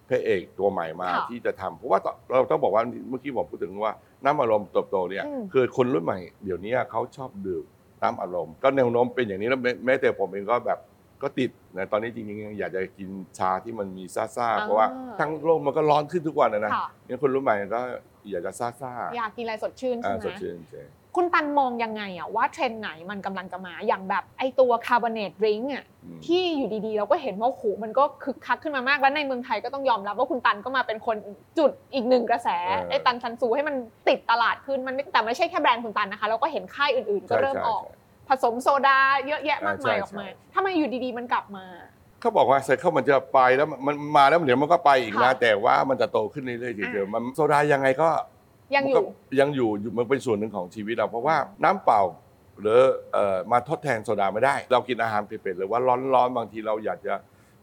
พระเอกตัวใหม่มาค่ะที่จะทำเพราะว่าเราต้องบอกว่าเมื่อกี้ผมพูดถึงว่าน้ำอารมณ์เติบโตเนี่ยอืม คือคนรุ่นใหม่เดี๋ยวนี้เขาชอบดื่มน้ำอารมณ์ ก็แนวโน้มเป็นอย่างนี้แล้วแม้แม้แต่ผมเองก็แบบก็ติดนะตอนนี้จริงๆอยากจะกินชาที่มันมีซ่าๆเพราะว่าทั้งโลกมันก็ร้อนขึ้นทุกวันนะนะ ค่ะ งั้นคนรุ่นใหม่ก็ อยากจะซ่าๆอยากกินอะไรสดชื่นอ่าใช่ไหมสดชื่นใช่คุณตันมองยังไงอะว่าเทรนด์ไหนมันกำลังจะมาอย่างแบบไอตัวคาร์บอเนตดริงก์อะอืมที่อยู่ดีๆ เราก็เห็นว่าโอ้โหมันก็คึกคักขึ้นมามาก แล้วในเมืองไทยก็ต้องยอมรับว่าคุณตันก็มาเป็นคนจุดอีกหนึ่งกระแสเออไอ้ตันซันซูให้มันติดตลาดขึ้นมันไม่แต่ไม่ใช่แค่แบรนด์คุณตันนะคะเราก็เห็นค่ายอื่นๆ ก็ใช่เริ่มใช่ออกใช่ผสมโซดาเยอะแยะมากมายใช่ออกมาใช่ทำไมอยู่ดีๆ มันกลับมา เขาบอกว่า cycle มันจะไปแล้วมันมันมาแล้วเดี๋ยวมันก็ไปอีกนะค่ะแต่ว่ามันจะโตขึ้นเรื่อยๆเฉยอ่าๆมันโซดายังไงก็ยังอยู่ มันก็ยังอยู่อยู่มันเป็นส่วนหนึ่งของชีวิตเราเพราะว่าน้ำเปล่า หรือเอ่อมาทดแทนโซดาไม่ได้ เรากินอาหารเผ็ดๆหรือว่าร้อนๆบางทีเราอยากจะ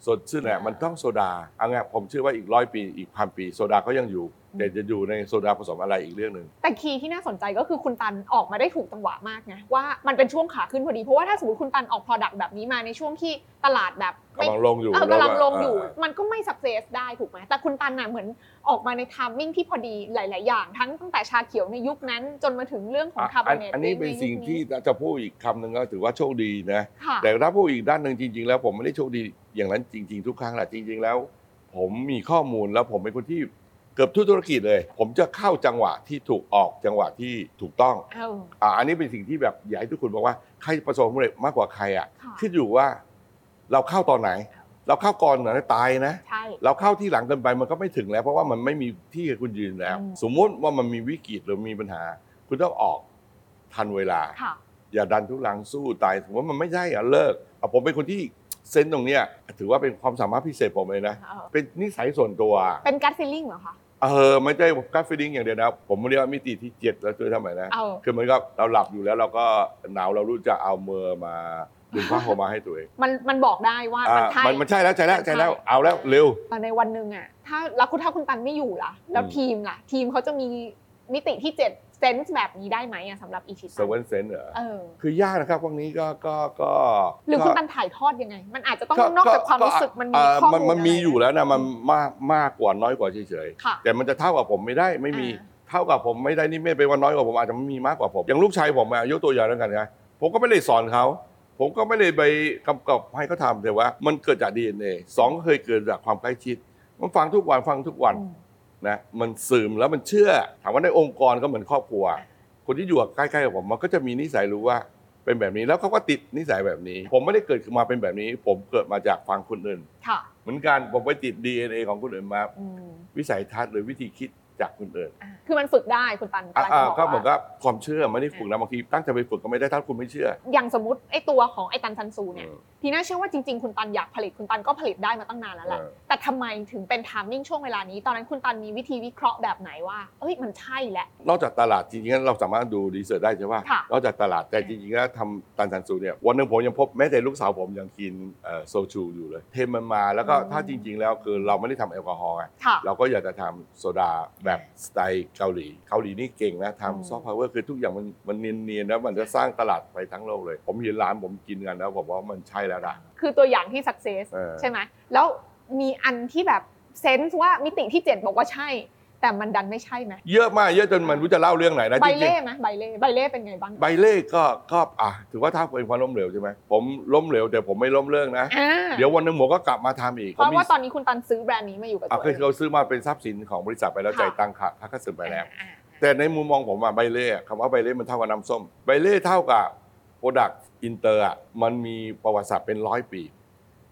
สดชื่นเนี่ยมันต้องโซดาเอาไงผมเชื่อว่าอีกร้อยปีอีกพันปีโซดาก็ยังอยู่ แต่จะอยู่ในโซดาผสมอะไรอีกเรื่องหนึ่ง แต่คีย์ที่น่าสนใจก็คือคุณตันออกมาได้ถูกจังหวะมากไงว่ามันเป็นช่วงขาขึ้นพอดี เพราะว่าถ้าสมมติคุณตันออก product แบบนี้มาในช่วงที่ตลาดแบบไม่กำลังลงอยู่เออกำลังลงอยู่เมันก็ไม่ success ได้ถูกไหมแต่คุณตันน่ะเหมือนออกมาใน timing ที่พอดีหลาย ๆ อย่าง ทั้งตั้งแต่ชาเขียวในยุคนั้น จนมาถึงเรื่องของอะ carbonated อันนี้เป็นสิ่งที่จะพูดอีกคำหนึ่งก็ถือว่าโชคดีนะค่ะแต่ถ้าพูดอีกด้านหนึ่งจริง ๆ แล้วผมไม่ได้โชคดีอย่างนั้นจริง ๆ ทุกครั้งแหละจริง ๆ แล้ว ผมมีข้อมูลแล้วผมเป็นคนที่ เกือบทุกธุรกิจเลย ผมจะเข้าจังหวะที่ถูกออกจังหวะที่ถูกต้องเอออ่าอันนี้เป็นสิ่งที่แบบอยากให้ทุกคนบอกว่าใครประสบความสำเร็จมากกว่าใครอะค่ะ ขึ้นอยู่ว่าเราเข้าตอนไหน เราเข้าก่อนนะตายนะ ใช่ เราเข้าที่หลังเกินไปมันก็ไม่ถึงแล้ว เพราะว่ามันไม่มีที่ให้คุณยืนแล้ว อืม สมมุติว่ามันมีวิกฤตหรือมีปัญหา คุณต้องออกทันเวลา ค่ะ อย่าดันทุลังสู้ตายผมว่ามันไม่ใช่อะเลิกอะผมเป็นคนที่เซนส์ตรงเนี้ยถือว่าเป็นความสามารถพิเศษผมเลยนะ เออเป็นนิสัยส่วนตัว เป็นการฟีลลิ่งเหรอคะ เออไม่ใช่การฟีดิ้งอย่างเดียวนะผมเรียกว่ามิติที่เจ็ดแล้วช่วยทำไมนะเออคือเหมือนกับเราหลับอยู่แล้วเราก็หนาวเรารู้จะเอามือมาดึงผ้าห่มมาให้ตัวเองมันมันบอกได้ว่าอะมันใช่ มันมันใช่แล้วใช่แล้วมันใช่ใช่แล้วเอาแล้วเร็ว แต่ในวันหนึ่งอะถ้าแล้วคุณถ้าคุณตันไม่อยู่ล่ะ แล้วอืม ทีมล่ะ ทีมเขาจะมี มิติที่เจ็ดเซนส์แบบนี้ได้ไหมอะสำหรับอีชิตัเซเว่นเซนเหรอเออ คือยากนะครับพวกนี้ก็ก็ก็หรือคุณก็ตันถ่ายทอดยังไง มันอาจจะต้องนอกจากความรู้สึกมันมีเอ่อข้อมูลมันมันมีะไรอยู่แล้วนะมันมากมากกว่าน้อยกว่าเฉยค่ะๆแต่มันจะเท่ากับผมไม่ได้ไม่มีอ่าเท่ากับผมไม่ได้นี่ไม่เป็นว่าน้อยกว่าผมอาจจะไม่มีมากกว่าผมอย่างลูกชายผมอะยกตัวอย่างแล้วกันนะผมก็ไม่ได้สอนเขาผมก็ไม่ได้ไปกำกับให้เขาทำแต่ว่า มันเกิดจาก DNA สองก็เคยเกิดจากความใกล้ชิด มันฟังทุกวันฟังทุกวันอืม นะมันซึมแล้วมันเชื่อถามว่าในองค์กรก็เหมือนครอบครัว คนที่อยู่ใกล้ๆกับผมมันก็จะมีนิสัยรู้ว่าเป็นแบบนี้แล้วเขาก็ติดนิสัยแบบนี้ ผมไม่ได้เกิดขึ้นมาเป็นแบบนี้ ผมเกิดมาจากฟังคนอื่นค่ะเหมือนกันผมไปติด DNA ของคนอื่นมาอืมวิสัยทัศน์หรือวิธีคิด จากคนอื่นอะคือมันฝึกได้คุณตันอะกำลังจะอะบอกก็เหมือนว่ากับความเชื่อไม่ได้ฝึกนะบางทีตั้งใจไปฝึกก็ไม่ได้ถ้าคุณไม่เชื่อ อย่างสมมติไอ้ตัวของไอ้ตันซันซูเนี่ยอืมทีน่าเชื่อว่าจริงๆคุณตันอยากผลิตคุณตันก็ผลิตได้มาตั้งนานแล้วแหละเออแต่ทำไมถึงเป็น timing ช่วงเวลานี้ ตอนนั้นคุณตันมีวิธีวิเคราะห์แบบไหนว่าเอ้ยมันใช่แหละนอกจากตลาดจริงๆเราสามารถดู research ได้ใช่ป่ะค่ะนอกจากตลาดแต่จริงๆแล้วทำตันซันซูเนี่ยวันหนึงผมยังพบแม้แต่ลูกสาวผมยังกินเอ่อโซชูอยู่เลยเทรนด์มันมาแล้วก็อืมถ้าจริง ๆ แล้วคือเราไม่ได้ทำแอลกอฮอล์ไงค่ะเราก็อยากจะทำโซดาแบบสไตล์เกาหลี เกาหลีนี่เก่งนะอืมทำ soft power คือทุกอย่างมันมันเนียนๆแล้วมันจะสร้างตลาดไปทั้งโลกเลย ผมเห็นร้านผมกินกันแล้วผมว่ามันใช่แล้วนะคือตัวอย่างที่สักเซสเออใช่ไหมแล้วมีอันที่แบบเซนส์ว่ามิติที่เจ็ดบอกว่าใช่ แต่มันดันไม่ใช่ไหมเยอะมากเยอะจนมันรู้จะเล่าเรื่องไหนนะใบจริเล่งไหมใบเล่ใบเล่เป็นไงบ้างๆใบเล่ก็ก็อะถือว่าถ้าเป็นความล้มเหลวใช่ไหมผมล้มเหลวแต่ผมไม่ล้มเลิกนะ อ่าเดี๋ยววันหนึงผมก็กลับมาทำอีกเพราะผมมีว่าตอนนี้คุณตันซื้อแบรนด์นี้มาอยู่กับอะตัวคือเขาซื้อมาเป็นทรัพย์สินของบริษัทไปแล้วค่ะ จ่ายตังค่าค่าคัสไปแล้ว อ่าแต่ในมุมมองผมอะใบเล่อะคำว่าใบเล่มันเท่ากับน้ำส้ม ใบเล่เท่ากับproduct inter อะมันมีประวัติศาสตร์เป็นร้อยปี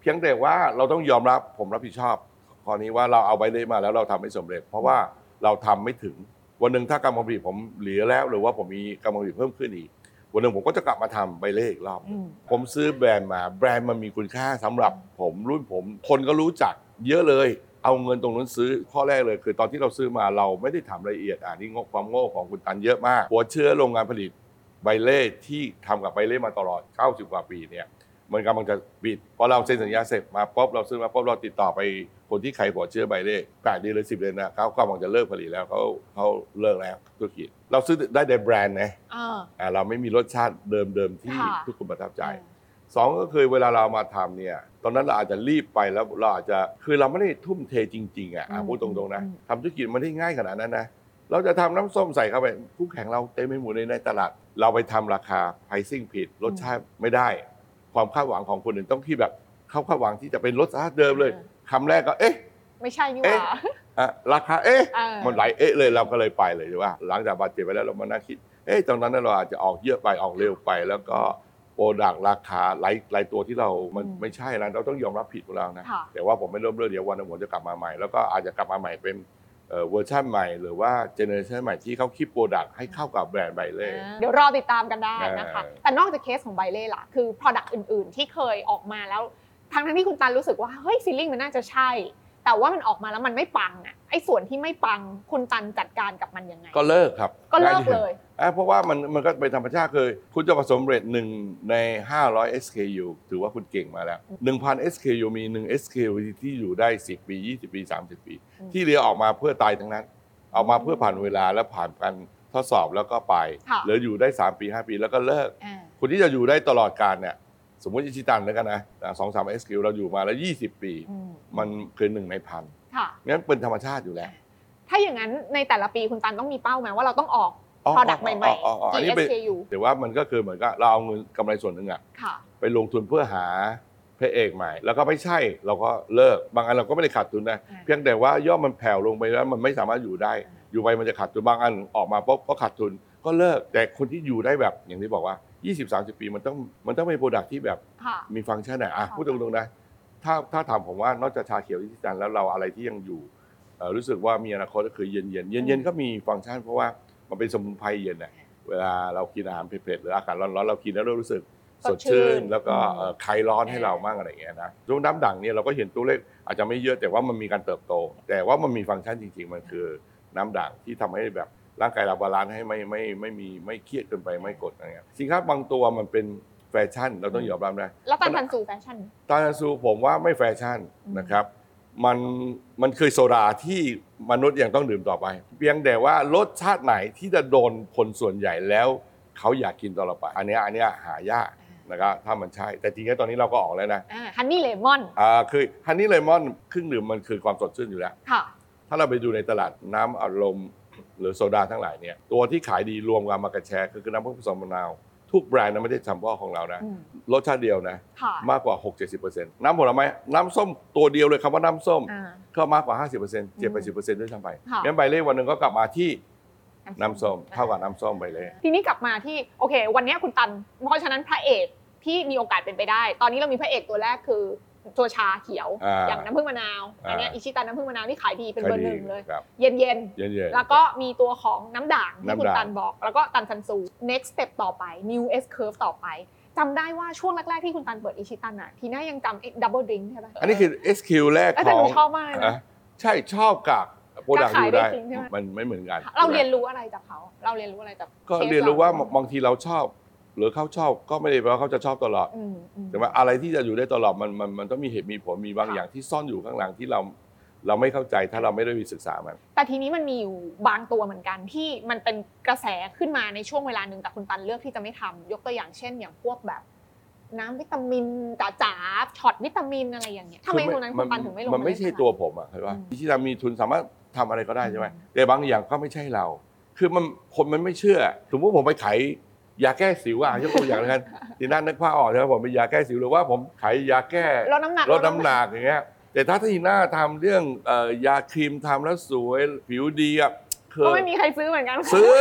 เพียงแต่ว่าเราต้องยอมรับผมรับผิดชอบข้อนี้ว่าเราเอาไบเล่มาแล้วเราทำไม่สำเร็จ เพราะว่า เราทำไม่ถึง วันหนึ่งถ้ากำลังผลิตผมเหลือแล้ว หรือว่าผมมีกำลังผลิตเพิ่มขึ้นอีก วันหนึ่งผมก็จะกลับมาทำไบเล่อีกรอบอืมผมซื้อแบรนด์มา แบรนด์มันมีคุณค่าสำหรับผมรุ่นผม คนก็รู้จักเยอะเลยเอาเงินตรงนั้นซื้อข้อแรกเลย คือตอนที่เราซื้อมาเราไม่ได้ทำรายละเอียดอ่านี่งบความโง่ของคุณตันเยอะมาก หัวเชื้อโรงงานผลิตไบเล่ที่ทำกับไบเล่มาตลอด 90 กว่าปีเนี่ย มันกำลังจะปิดพอเราเซ็นสัญญาเสร็จมาปุ๊บเราซื้อมาปุ๊บเราติดต่อไปคนที่ขายหัวเชื้อไบเล่แปดเดือนหรือสิบเดือนนะเขากำลังจะเลิกผลิตแล้วเขาเขาเลิกแล้วธุรกิจเราซื้อได้ในแบรนด์นะอ่าอ่าเราไม่มีรสชาติเดิมๆที่ค่ะทุกคนประทับใจสองก็คือเวลาเรามาทำเนี่ย ตอนนั้นเราอาจจะรีบไปแล้วเราอาจจะคือเราไม่ได้ทุ่มเทจริง ๆ อะอะอืมพูดตรงๆนะอืมทำธุรกิจมันไม่ได้ง่ายขนาดนั้นนะเราจะทำน้ำส้มใส่เข้าไปคู่แข่งเราเต็มไปหมดเลยในตลาด เราไปทำราคา pricing ผิดรสชาติไม่ได้ ความคาดหวังของคนอื่นต้องที่แบบเขาคาดหวังที่จะเป็นรสชาติเดิมเลยคำแรกก็เอ๊ะ ไม่ใช่นี่หว่าอะราคาเอ๊ะเออมันไหลเอ๊ะเลยเราก็เลยไปเลยใช่ป่ะหลังจากบาดเจ็บไปแล้วเรามานั่งคิดเอ๊ะตอนนั้นเราอาจจะออกเยอะไปออกเร็วไป แล้วก็โปรดักราคาหลายหลายตัวที่เรามันอืมไม่ใช่นะเราต้องยอมรับผิดของเรานะค่ะแต่ว่าผมไม่เริ่มเรื่องเดี๋ยววันหนึงผมจะกลับมาใหม่แล้วก็อาจจะกลับมาใหม่เป็น เอ่อเวอร์ชันใหม่หรือว่า generation ใหม่ที่เขาคิด product ให้เข้ากับแบรนด์ไบเล่ เดี๋ยวรอติดตามกันได้นะคะเออแต่นอกจากเคสของไบเล่ล่ะ คือ product อื่น ๆ ที่เคยออกมาแล้ว ทั้งทั้งๆที่คุณตันรู้สึกว่า เฮ้ย feeling มันน่าจะใช่ แต่ว่ามันออกมาแล้วมันไม่ปังอะไอ้ส่วนที่ไม่ปังคุณตันจัดการกับมันยังไง ก็เลิกครับก็เลิกง่าที่สุดเลยอะเพราะว่ามันมันก็เป็นธรรมชาติคือคุณจะประสบความสำเร็จหนึ่งใน 500 SKU ถือว่าคุณเก่งมาแล้ว 1,000 SKU มี 1 SKU ที่อยู่ได้ 10 ปี 20 ปี 30 ปีอืมที่เหลือออกมาเพื่อตายทั้งนั้นเอามาเพื่อผ่านเวลาและผ่านการทดสอบแล้วก็ไปค่ะเหลืออยู่ได้ 3 ปี 5 ปีแล้วก็เลิกอ่าคนที่จะอยู่ได้ตลอดการเนี่ย สมมติอิชิตันแล้วกันนะสองสาม SKU เราอยู่มาแล้ว 20 ปีอืมมันคือหนึ่งในพันค่ะงั้นเป็นธรรมชาติอยู่แล้ว ถ้าอย่างนั้นในแต่ละปีคุณตันต้องมีเป้าไหมว่าเราต้องออกอ๋อ Product อ๋อใหม่อ๋ออ๋อๆอันกี่นี้เป็น SKU แต่ว่ามันก็คือเหมือนกับเราเอาเงินกำไรส่วนหนึ่งอะค่ะไปลงทุนเพื่อหาพระเอกใหม่ แล้วก็ไม่ใช่เราก็เลิก บางอันเราก็ไม่ได้ขาดทุนนะอ่าเพียงแต่ว่ายอดมันแผ่วลงไปแล้วมันไม่สามารถอยู่ได้ อยู่ไปมันจะขาดทุนบางอันออกมาปุ๊บก็ขาดทุนก็เลิกแต่คนที่อยู่ได้แบบอย่างที่บอกว่า 20-30ปีมันต้องมันต้องเป็นโปรดักที่แบบค่ะ มีฟังก์ชันไหนอะค่ะ พูดตรงๆนะถ้าถ้าถามผมว่านอกจากชาเขียวที่จันแล้วเราอะไรที่ยังอยู่เอ่อรู้สึกว่ามีอนาคตก็คือเย็นเย็นเย็นเย็นๆก็มีฟังก์ชัน เพราะว่ามันเป็นสมุนไพรเย็นน่ะเวลาเรากินอาหารเผ็ดๆหรืออากาศร้อนๆเรากินแล้วเรารู้สึกสสดดชื่ชื่น น แล้วก็อืมเอ่อคลายร้อนให้เรามั่งอะไรอย่างเงี้ยนะช่วงน้ำด่างเนี่ยเราก็เห็นตัวเลขอาจจะไม่เยอะแต่ว่ามันมีการเติบโต แต่ว่ามันมีฟังก์ชันจริง ๆ มันคือน้ำด่างที่ทำให้แบบ ร่างกายเรา balance ให้ไม่ไม่ไม่มีไม่เครียดเกินไปไม่กดอะไรเงี้ยสินค้าบางตัวมันเป็นแฟชั่น เราต้องยอมรับนะแล้วตันซันซูแฟชั่นตันซันซูผมว่าไม่แฟชั่นอืมนะครับมันมันคือโซดาที่มนุษย์ยังต้องดื่มต่อไป เพียงแต่ว่ารสชาติไหนที่จะโดนคนส่วนใหญ่แล้ว เขาอยากกินต่อไป อันเนี้ยอันเนี้ยหายากนะครับถ้ามันใช่ แต่จริงๆตอนนี้เราก็ออกแล้วนะอ่าฮันนี่เลมอนอ่าคือฮันนี่เลมอนเครื่องดื่มมันคือความสดชื่นอยู่แล้วค่ะถ้าเราไปดูในตลาดน้ำอัดลม หรือโซดาทั้งหลายเนี่ยตัวที่ขายดีรวมกันมากระแชร์ก็คือน้ำผสมมะนาวทุกแบรนด์นะไม่ได้เฉพาะของเรานะอืมรสชาติเดียวนะ ค่ะมากกว่า 6-70%น้ำผลไม้น้ำส้มตัวเดียวเลยคำว่าน้ำส้ม อ่า ก็มากกว่า 50% 7-80%ด้วยซ้ำไปค่ะ งั้นใบเล่วันหนึ่งก็กลับมาที่น้ำส้มเท่ากับน้ำส้มใบเล่ ทีนี้กลับมาที่โอเค วันนี้คุณตัน เพราะฉะนั้นพระเอกที่มีโอกาสเป็นไปได้ ตอนนี้เรามีพระเอกตัวแรกคือ ตัวชาเขียว อ่าอย่างน้ำผึ้งมะนาวอ่า อันเนี้ยอิชิตันน้ำผึ้งมะนาวที่ขายดีเป็นเบอร์หนึ่งเลย ครับเย็นเย็นๆ ๆ แล้วก็มีตัวของน้ำด่างที่คุณน้ำด่าง ตันบอก แล้วก็ตันซันซู next step ต่อไป new S curve ต่อไปจำได้ว่าช่วงแรก ๆ ที่คุณตันเปิดอิชิตันอะทีน่ายังจำ double drink ใช่ปะอันนี้คือ SQ แรกเออขแต่อหนูงชอบมากเลยนะ อะใช่ชอบกับโปรดักต์จะอขายยู่ได้ได้จริงใช่ไหม มันไม่เหมือนกัน เราเรียนรู้อะไรจากเขา เราเรียนรู้อะไรจากก็คสเรียนรู้ว่าเบางทีเราชอบ หรือเขาชอบก็ไม่ได้แปลว่าเขาจะชอบตลอด อืมอืม แต่ว่าอะไรที่จะอยู่ได้ตลอดมันมันมันต้องมีเหตุมีผลมีบางค่ะอย่างที่ซ่อนอยู่ข้างหลังที่เรา เราไม่เข้าใจถ้าเราไม่ได้มีศึกษามัน แต่ทีนี้มันมีอยู่บางตัวเหมือนกันที่มันเป็นกระแสขึ้นมาในช่วงเวลาหนึ่งแต่คุณตันเลือกที่จะไม่ทำยกตัวอย่างเช่น อย่างพวกแบบ น้ำวิตามินจ๋าๆช็อตวิตามินอะไรอย่างเงี้ยทำไมตรงนั้นคุณตันถึงไม่ลงมันไม่าเล่ใช่ขนาดตัวผมอะเข้าใจป่ะอืมพิชิตามีทุนสามารถทำอะไรก็ได้ใช่ไหมอืม แต่บางอย่างก็ไม่ใช่เรา คือมันคนมันไม่เชื่อ สมมติผมไปขาย ยาแก้สิวอะยกตัวอย่างแล้วกันทีนั้นนึกภาพออกใช่ไหมผมเป็นยาแก้สิวหรือว่าผมขายยาแก้ลดน้ำหนักลดน้ำหนักอย่างเงี้ยแต่ถ้าที่หน้าทำเรื่องเอ่อยาครีมทำแล้วสวยผิวดีอะคืก็อไม่มีใครซื้อเหมือนกันซื้อ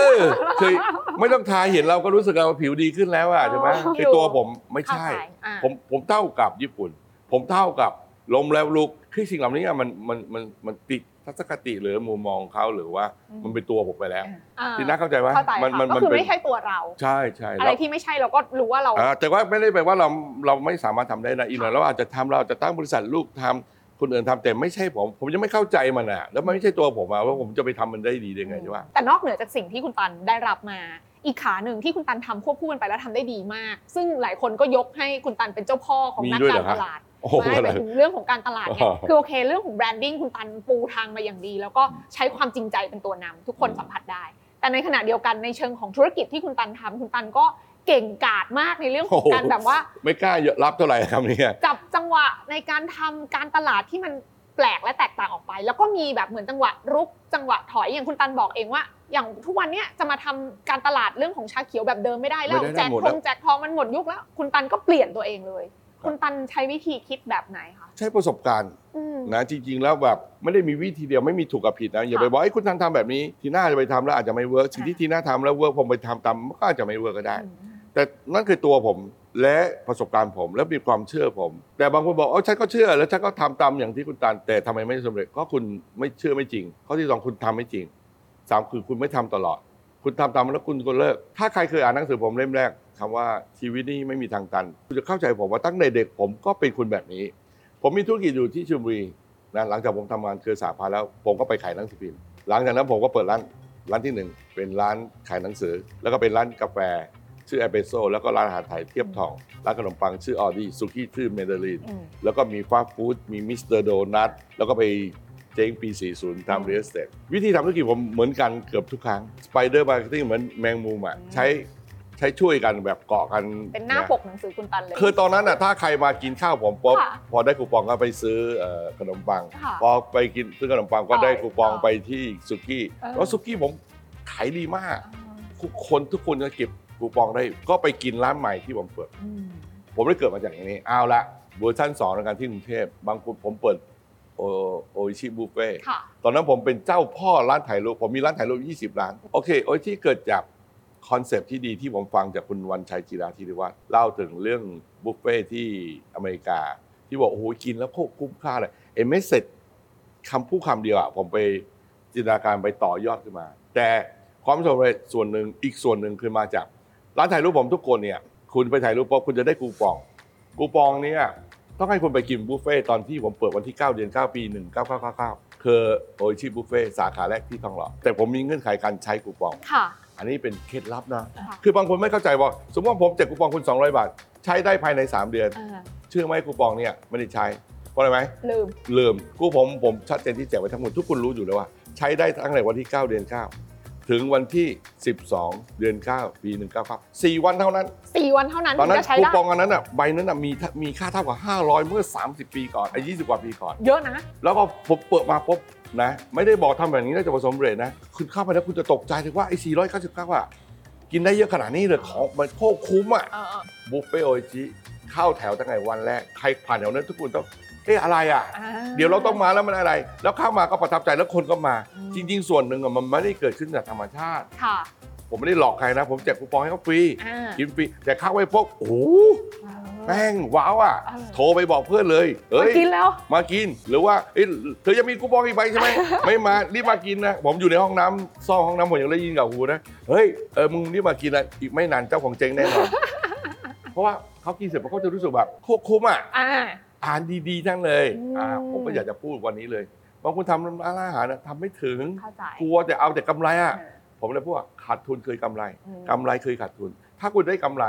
คือไม่ต้องทาเห็นเราก็รู้สึกว่าผิวดีขึ้นแล้วอะใช่ไหมอ๋อไอตัวผมไม่เข้าใช่ใจอ่าผมผมเท่ากับญี่ปุ่น ผมเท่ากับลมแล้วลุกคือสิ่งเหล่านี้อะมันมันมันมันติด ทัศนคติหรือมุมมองเขาหรือว่าอืมมันเป็นตัวผมไปแล้วอ่าทีน่าเข้าใจว่าเข้าใจมันค่ะมันก็มันคือเป็นไม่ใช่ตัวเรา ใช่ใช่อะไรแล้วที่ไม่ใช่เราก็รู้ว่าเรา อ่าแต่ว่าไม่ได้แปลว่าเราเราไม่สามารถทำได้นะอีกหน่อยเราอาจจะทำเราอาจจะตั้งบริษัทลูกทำคนอื่นทำแต่ไม่ใช่ผม ผมยังไม่เข้าใจมันอะแล้วมันไม่ใช่ตัวผมอะว่าผมจะไปทำมันได้ดีได้ไงใช่ปะ แต่นอกเหนือจากสิ่งที่คุณตันได้รับมา อีกขาหนึ่งที่คุณตันทำควบคู่กันไปแล้วทำได้ดีมาก ซึ่งหลายคนก็ยกให้คุณตันเป็นเจ้าพ่อของมีนักด้วยกาเหรรอครัตบลาดโอ้โห ไม่หมายถึงเรื่องของการตลาดไงอ๋อคือโอเค เรื่องของแบรนดิ้งคุณตันปูทางมาอย่างดี แล้วก็ใช้ความจริงใจเป็นตัวนำทุกคนสัมผัสได้ แต่ในขณะเดียวกันในเชิงของธุรกิจที่คุณตันทำคุณตันก็เก่งกาจมากในเรื่องของการแบบว่า ไม่กล้าเยอะรับเท่าไหร่ครับเนี่ยจับจังหวะในการทำการตลาดที่มันแปลกและแตกต่างออกไป แล้วก็มีแบบเหมือนจังหวะรุกจังหวะถอยอย่างคุณตันบอกเองว่า อย่างทุกวันเนี้ยจะมาทำการตลาดเรื่องของชาเขียวแบบเดิมไม่ได้แล้วไม่ได้แจกหมดทแล้วงแจกทองมันหมดยุคแล้ว คุณตันก็เปลี่ยนตัวเองเลย คุณตันใช้วิธีคิดแบบไหนคะใช้ประสบการณ์อืมนะจริง ๆ แล้วแบบไม่ได้มีวิธีเดียวไม่มีถูกกับผิดนะอย่าไปค่ะบอกเฮ้ยคุณตันทำแบบนี้ ทีน่าจะไปทำแล้วอาจจะไม่ work สิ่งที่ค่ะทีน่าทำแล้ว work ผมไปทำตามมันก็อาจจะไม่ work ก็ได้อืมแต่นั่นคือตัวผมและประสบการณ์ผมและมีความเชื่อผม แต่บางคนบอกเออฉันก็เชื่อ แล้วฉันก็ทำตามอย่างที่คุณตาลแต่ทำไมไม่สำเร็จก็คุณไม่เชื่อไม่จริง ข้อที่สองคุณทำไม่จริงสามคือคุณไม่ทำตลอด คุณทำตามแล้วคุณก็เลิก ถ้าใครเคยอ่านหนังสือผมเล่มแรก คำว่าชีวิตนี้ไม่มีทางตันคุณจะเข้าใจผมว่าตั้งแต่เด็กผมก็เป็นคนแบบนี้ ผมมีธุรกิจอยู่ที่ชลบุรีนะหลังจากผมทำงานเครือสาพาแล้ว ผมก็ไปขายหนังสือพิมพ์หลังจากนั้นผมก็เปิดร้านร้านที่หนึ่งเป็นร้านขายหนังสือ แล้วก็เป็นร้านกาแฟชื่อแอเปโซแล้วก็ร้านอาหารไทยเทียบทอง ร้านขนมปังชื่อออดี้สุกี้ชื่อเมเดลินอืมแล้วก็มี fast food มีมิสเตอร์โดนัทแล้วก็ไปเจ๊งปี 40 ทำ real estate วิธีทำธุรกิจผมเหมือนกันเกือบทุกครั้ง spider marketing เหมือนแมงมุมอะอืมใช้ใช้ช่วยกันแบบเกาะกันเป็นหน้าะปกหนังสือคุณตันเลย คือตอนนั้นอะถ้าใครมากินข้าวผมปุ๊บค่ะพอได้คูปองก็ไปซื้อเอ่อขนมปัง ค่ะพอไปกินซื้อขนมปังก็ได้คูปองต่อไปที่สุกี้เออ แล้วสุกี้ผมขายดีมากทุกคนทุกคนจะเก็บคูปองได้ ก็ไปกินร้านใหม่ที่ผมเปิด อืมผมได้เกิดมาจากอย่างนี้เอาละเวอร์ชันสองในการที่กรุงเทพบางคนผมเปิดโอโออิชิบุฟเฟ่ ค่ะ ตอนนั้นผมเป็นเจ้าพ่อร้านถ่ายรูปผมมีร้านถ่ายรูป 20 ร้าน โอเค โออิชิเกิดจาก concept ที่ดีที่ผมฟังจากคุณวันชัยจิราธีริวัฒน์เล่าถึงเรื่องบุฟเฟ่ที่อเมริกา ที่บอกโอ้โหกินแล้วโคตรคุ้มค่าเลยเอ็มไม่เสร็จคำพูดคำเดียวอะผมไปจินตนาการไปต่อยอดขึ้นมา แต่ความสำเร็จส่วนหนึ่งอีกส่วนหนึ่งคือมาจากร้านถ่ายรูปผมทุกคนเนี่ย คุณไปถ่ายรูปปุ๊บคุณจะได้คูปอง คูปองเนี่ยต้องให้คุณไปกินบุฟเฟ่ตอนที่ผมเปิดวันที่ 9 เดือน 9 ปี 1999คือโอชิบุฟเฟ่สาขาแรกที่ทองหล่อแต่ผมมีเงื่อนไขการใช้คูปองค่ะ อันนี้เป็นเคล็ดลับนะค่ะคือบางคนไม่เข้าใจว่า สมมติว่าผมแจกคูปองคุณ 200 บาท ใช้ได้ภายใน 3 เดือนอ่าเชื่อไหมคูปองเนี่ยไม่ได้ใช้เพราะอะไรไหมลืมลืมกูผมผมชัดเจนที่แจกไว้ทั้งหมดทุกคนรู้อยู่แล้วว่า ใช้ได้ตั้งแต่วันที่ 9 เดือน 9 ถึงวันที่ 12 เดือน 9 ปี 199 4วันเท่านั้นสี่วันเท่านั้นตอนนั้นถึงจะใช้คูได้ ปองอันนั้นอะใบนั้นอะมีท่ามีค่าเท่ากับ 500 เมื่อ 30 ปีก่อนไอ้20 กว่าปีก่อน เยอะนะ แล้วก็ผมเปิดมาปุ๊บนะ ไม่ได้บอกทำแบบนี้แล้วจะประสบความสำเร็จนะ คุณเข้าไปแล้วคุณจะตกใจถึงว่าไอ้ 499 อะ กินได้เยอะขนาดนี้เลยของมันโคตรคุ้มอะ เออบุฟเฟ่โออิชิเข้าแถวตั้งแต่วันแรก ใครผ่านแถวนั้นทุกคนต้อง เอ๊ะอะไรอะอ่าเดี๋ยวเราต้องมาแล้วมันอะไร แล้วเข้ามาก็ประทับใจแล้วคนก็มาอืมจริง ๆ ส่วนหนึ่งอะมันไม่ได้เกิดขึ้นจากธรรมชาติ ค่ะ ผมไม่ได้หลอกใครนะ ผมแจกคูปองให้เขาฟรีอ่ากินฟรีแต่เข้าไปพบโอ้โหแม่งว้าวอะเออโทรไปบอกเพื่อนเลยมาเอ้ย กินแล้ว มากินหรือว่าเอ้ยเธอยังมีคูปองอีกใบใช่ไหม ไม่มารีบมากินนะ ผมอยู่ในห้องน้ำซ่องห้องน้ำผมยังได้ยินกับหูนะเฮ้ยเออมึงรีบมากินนะอีกไม่นานเจ้าของเจ๊งแน่นอน เพราะว่าเขากินเสร็จเขาจะรู้สึกแบบโคตรคุ้มอะ อ่า อ่านดีๆทั้งเลยอืมอ่าผมก็อยากจะพูดวันนี้เลยบางคนทำร้านอาหารนะทำไม่ถึงเข้าใจกลัวแต่เอาแต่กำไรอะเออผมเลยพูดว่าขาดทุนเคยกำไรอืมกำไรเคยขาดทุน ถ้าคุณได้กำไร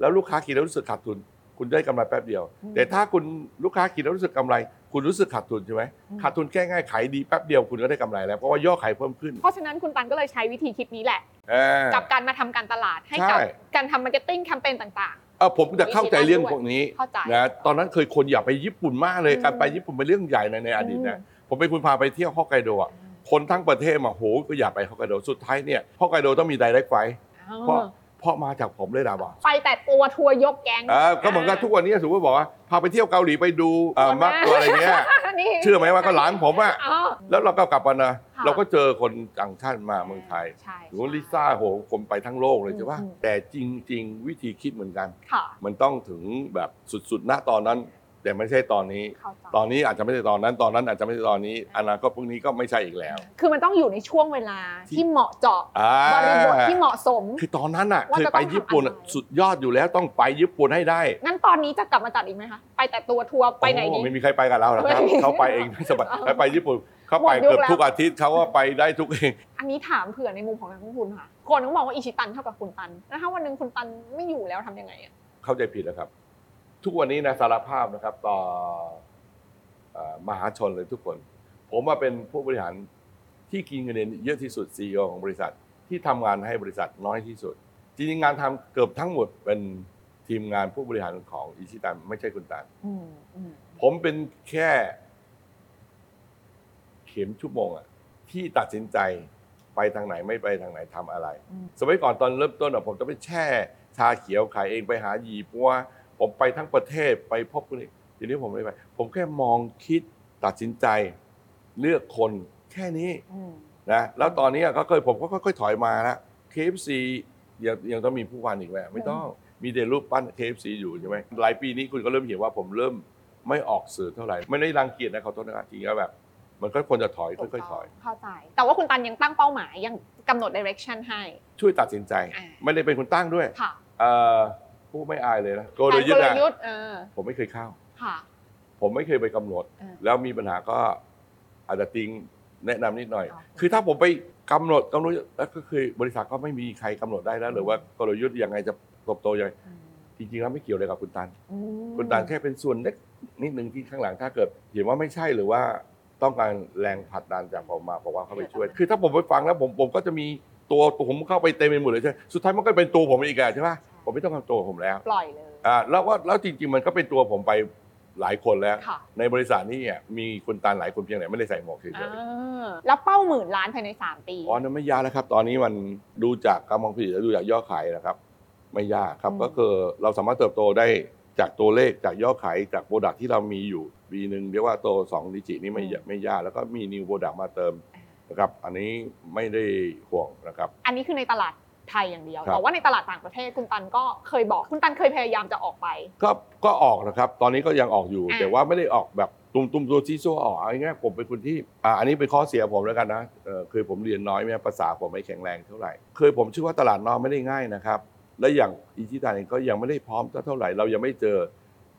แล้วลูกค้ากินแล้วรู้สึกขาดทุน คุณได้กำไรแป๊บเดียวอืมแต่ถ้าคุณลูกค้ากินแล้วรู้สึกกำไร คุณรู้สึกขาดทุนใช่ไหมอืมขาดทุนแก้ง่ายขายดีแป๊บเดียวคุณก็ได้กำไรแล้วเพราะว่ายอดขายเพิ่มขึ้น เพราะฉะนั้นคุณตันก็เลยใช้วิธีคิดนี้แหละเออกับการมาทำการตลาดให้ใช่กับการทำ marketing campaign ต่าง เออผมจะเข้าใจเรื่องพวกนี้เข้าใจนะตอนนั้นเคยคนอยากไปญี่ปุ่นมากเลยอืมการไปญี่ปุ่นเป็นเรื่องใหญ่ในในอดีตนะอืมผมเป็นคุณพาไปเที่ยวฮอกไกโดอะคนทั้งประเทศมาโหก็อยากไปฮอกไกโดสุดท้ายเนี่ยฮอกไกโดต้องมี direct flight อ๋อเพราะเพราะมาจากผมเลยนะบอกไปแต่ตัวทัวร์ยกแก๊งอ่าก็เหมือนกับทุกวันนี้สมมติบอกว่าพาไปเที่ยวเกาหลีไปดูอ่ามักตัวอะไรเงี้ย นี่เชื่อไหมว่าก็หลานผมอะอ๋อ แล้วเราก็กลับมานะค่ะ เราก็เจอคนต่างชาติมาเมืองไทยใช่หรือว่าลิซ่าโหคนไปทั้งโลกเลยใช่ปะอืมแต่จริง ๆ วิธีคิดเหมือนกัน ค่ะ มันต้องถึงแบบสุดๆณตอนนั้น แต่ไม่ใช่ตอนนี้ เข้าใจ ตอนนี้อาจจะไม่ใช่ตอนนั้น ตอนนั้นอาจจะไม่ใช่ตอนนี้ อนาคตพรุ่งนี้ก็ไม่ใช่อีกแล้ว คือมันต้องอยู่ในช่วงเวลาที่ที่เหมาะเจาะอ่า บริบทที่เหมาะสม คือตอนนั้นอะว่าเคยจะไปต้องทำญี่ปุ่นอะอะไร สุดยอดอยู่แล้วต้องไปญี่ปุ่นให้ได้งั้นตอนนี้จะกลับมาจัดอีกไหมคะ ไปแต่ตัวทัวร์ไปไหนดีโอ้ไม่มีใครไปกับเราหรอกครับไม่มีเขาไปเองไม่สบายเอาไปไปญี่ปุ่นเขาไปหมดยุคเกือบแล้ว ทุกอาทิตย์เขาก็ไปได้ทุกเองอันนี้ถามเผื่อในมุมของนักลงทุนค่ะ คนก็มองว่าอิชิตันเท่ากับคุณตัน แล้วถ้าวันหนึ่งคุณตันไม่อยู่แล้วทำยังไงอะเข้าใจผิดนะครับ ทุกวันนี้นะสารภาพนะครับ ต่อเอ่อมหาชนเลยทุกคน ผมว่าเป็นผู้บริหารที่กินเงินเดือนเยอะที่สุดซีอของบริษัทที่ทำงานให้บริษัทน้อยที่สุด จริงๆงานทำเกือบทั้งหมดเป็นทีมงานผู้บริหารของอิชิตันไม่ใช่คุณตันอืมอืมผมเป็นแค่เข็มชั่วโมงอะที่ตัดสินใจไปทางไหนไม่ไปทางไหนทำอะไร อืมสมัยก่อนตอนเริ่มต้นอะผมจะไปแช่ชาเขียวขายเองไปหาหยีปัว ผมไปทั้งประเทศไปพบคนอื่นทีนี้ผมไม่ไปผมแค่มองคิดตัดสินใจ เลือกคนแค่นี้อืมนะแล้วตอนนี้ก็เคยผมก็ค่อยๆถอยมาแล้ว KFC ยังยังต้องมีผู้พันอีกไหมไม่ต้องมีแต่รูปปั้น KFC อยู่ใช่ไหมหลายปีนี้คุณก็เริ่มเห็นว่าผมเริ่มไม่ออกสื่อเท่าไหร่ ไม่ได้รังเกียจนะเขาโทษนะครับจริงๆแล้วแบบ มันก็ควรจะถอยค่อยๆถอย เข้าใจ แต่ว่าคุณตันยังตั้งเป้าหมายยังกำหนด direction ให้ ช่วยตัดสินใจอ่าไม่ได้เป็นคนตั้งด้วย ค่ะเอ่อผู้ไม่อายเลยนะโกแผลนยุทธ์กลนะยุทธ์เออผมไม่เคยเข้า ค่ะ ผมไม่เคยไปกำหนดอ่าแล้วมีปัญหาก็อาจจะติงแนะนำนิดหน่อย อ๋อ คือถ้าผมไปกำหนดกำหนดแล้วก็คือบริษัทก็ไม่มีใครกำหนดได้แล้วหรือว่ากลยุทธ์ยังไงจะเติบโตยังไงอืมจริงๆแล้วไม่เกี่ยวเลยกับคุณตัน อืมคุณตันแค่เป็นส่วนเล็กนิดหนึ่งที่ข้างหลังถ้าเกิดเห็นว่าไม่ใช่หรือว่าต้องการแรงผลักดันจากผมมาบอกว่าเข้าไปช่วย คือถ้าผมไปฟังแล้วผมผมก็จะมีตัวตัวผมเข้าไปเต็มไปหมดเลยใช่ไหมสุดท้ายมันก็เป็นตัวผมอีกอะใช่ปะ ผมไม่ต้องทำตัวผมแล้วปล่อยเลย อ่าแล้วว่าแล้วจริง ๆ มันก็เป็นตัวผมไปหลายคนแล้ว ค่ะ ในบริษัทนี่อะมีคุณตันหลายคนเพียงแต่ไม่ได้ใส่หมวกเฉยอ่าแล้วเป้าหมื่นล้านภายใน 3 ปี ๆอ๋อนั่นไม่ยากแล้วครับ ตอนนี้มันดูจากกำลังผลิตและดูจากยอดขายนะครับ ไม่ยากครับอืม ก็คือเราสามารถเติบโตได้จากตัวเลขจากยอดขายจากโปรดักที่เรามีอยู่ปีหนึ่งเรียกว่าโต2 digit นี่ไม่ยากไม่ยากแล้วก็มี new product มาเติมนะครับ อันนี้ไม่ได้ห่วงนะครับ อันนี้คือในตลาด ไทยอย่างเดียว ครับ แต่ว่าในตลาดต่างประเทศคุณตันก็เคยบอกคุณตันเคยพยายามจะออกไป ก็ก็ออกนะครับ ตอนนี้ก็ยังออกอยู่ อ่า แต่ว่าไม่ได้ออกแบบตุ้มตุ้มตัวซีซัวออกเอาง่ายๆผมเป็นคนที่อ่าอันนี้เป็นข้อเสียผมแล้วกันนะเออคือผมเรียนน้อยแม่ภาษาผมไม่แข็งแรงเท่าไหร่เคยผมเชื่อว่าตลาดนอกไม่ได้ง่ายนะครับ และอย่างอิชิตันเองก็ยังไม่ได้พร้อมเท่าไหร่ เรายังไม่เจอ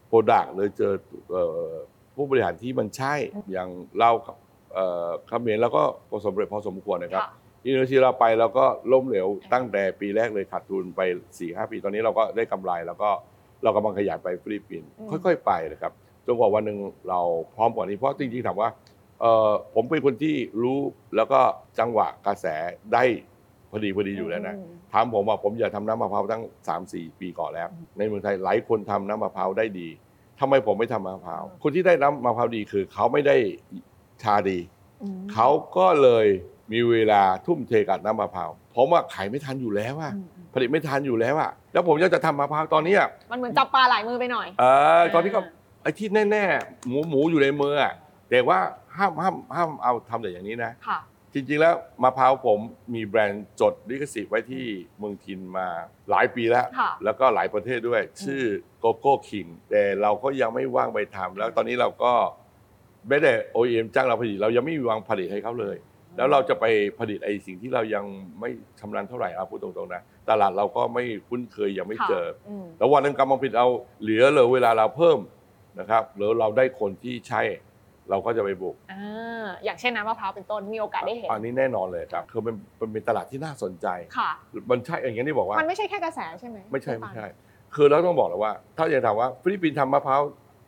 product หรือเจอเอ่อผู้บริหารที่มันใช่อย่างเรากับเอ่อเขมรแล้วก็ประสบความสำเร็จพอสมควรนะครับ ค่ะ อินโดนีเซียเราไปแล้วก็ล้มเหลวตั้งแต่ปีแรกเลยขาดทุนไป4ี่หปีตอนนี้เราก็ได้กำไรแล้วก็เรากำลังขยายไปฟิลิปปินส์อืมค่อย ๆ ไปนะครับจนกว่าวันหนึ่งเราพร้อมกว่านี้เพราะจริงๆถามว่าเอ่อผมเป็นคนที่รู้แล้วก็จังหวะกระแสได้พอดีพอดีอยู่แล้วนะมถามผมว่าผมอยากทำน้ำมะพร้าวตั้ง 3-4 ปีก่อนแล้ว ในเมืองไทยหลายคนทำน้ำมะพร้าวได้ดีทำไมผมไม่ทำมะพร้าว คนที่ได้น้ำมะพร้าวดีคือ เขาไม่ได้ชาดีอืมเขาก็เลย มีเวลาทุ่มเทกับน้ำมะพร้าวผมว่าขายไม่ทันอยู่แล้วอะอืมอืมผลิตไม่ทันอยู่แล้วอะแล้วผมอยากจะทำมะพร้าวตอนเนี้ยมันเหมือนจับปลาหลายมือไปหน่อย เออตอนนี้ก็ไอ้ที่แน่ๆ หมูหมูอยู่ในมืออะแต่ว่าห้ามห้ามห้ามเอาทำแต่อย่างนี้นะค่ะจริงๆแล้วมะพร้าวผมมีแบรนด์จดลิขสิทธิ์ไว้ที่เมืองทินมาหลายปีแล้วค่ะแล้วก็หลายประเทศด้วย ชื่อโกโก้คิงแต่เราก็ยังไม่ว่างไปทำแล้วตอนนี้เราก็ไม่ได้ OEM จ้างเราผลิตเรายังไม่มีวางผลิตให้เขาเลย แล้วเราจะไปผลิตไอ้สิ่งที่เรายังไม่ชำนาญเท่าไหร่เอาพูดตรงๆนะตลาดเราก็ไม่คุ้นเคยยังไม่เจออืมแล้ววันหนึงกำลังผลิตเราเหลือเหลือเวลาเราเพิ่มนะครับหรือเราได้คนที่ใช่ เราก็จะไปบุกอ่าอย่างเช่นน้ำมะพร้าวเป็นต้นมีโอกาสได้เห็นอันนี้แน่นอนเลยครับคือมันมันเป็นตลาดที่น่าสนใจ ค่ะ มันใช่อย่างนี้ที่บอกว่า มันไม่ใช่แค่กระแสใช่ไหมไม่ใช่คุณไม่ตันใช่ คือเราต้องบอกเลยว่า ถ้าอยากถามว่าฟิลิปปินส์ทำมะพร้าว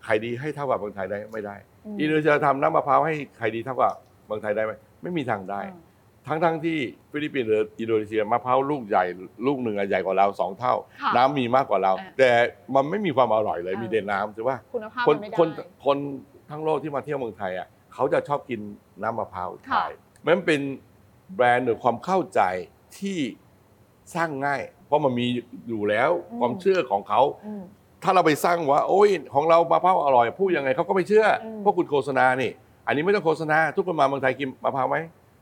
ขายดีให้เท่ากับเมืองไทยได้ไม่ได้มอินโดนีเซียทำน้ำมะพร้าวให้ขายดีเท่ากับเมืองไทยได้ไหม ไม่มีทางได้อืมทั้งทั้งที่ฟิลิปปินส์หรืออินโดนีเซียมะพร้าวลูกใหญ่ลูกหนึ่งอะใหญ่กว่าเราสองเท่า ค่ะน้ำมีมากกว่าเราอ่าแต่มันไม่มีความอร่อยเลยอ่ามีมีแต่น้ำใช่ปะคุณภาพคนมันไม่ได้ คนคนทั้งโลกที่มาเที่ยวเมืองไทยอะเขาจะชอบกินน้ำมะพร้าวค่ะไทยมันเป็นแบรนด์หรือความเข้าใจที่สร้างง่าย เพราะมันมีอยู่แล้วความเชื่อของเขา อืม ถ้าเราไปสร้างว่า โอ้ยของเรามะพร้าวอร่อยพูดยังไงเขาก็ไม่เชื่ออม เพราะคุณโฆษณานี่ อันนี้ไม่ต้องโฆษณาทุกคนมาเมืองไทยกินมะพร้าวไหม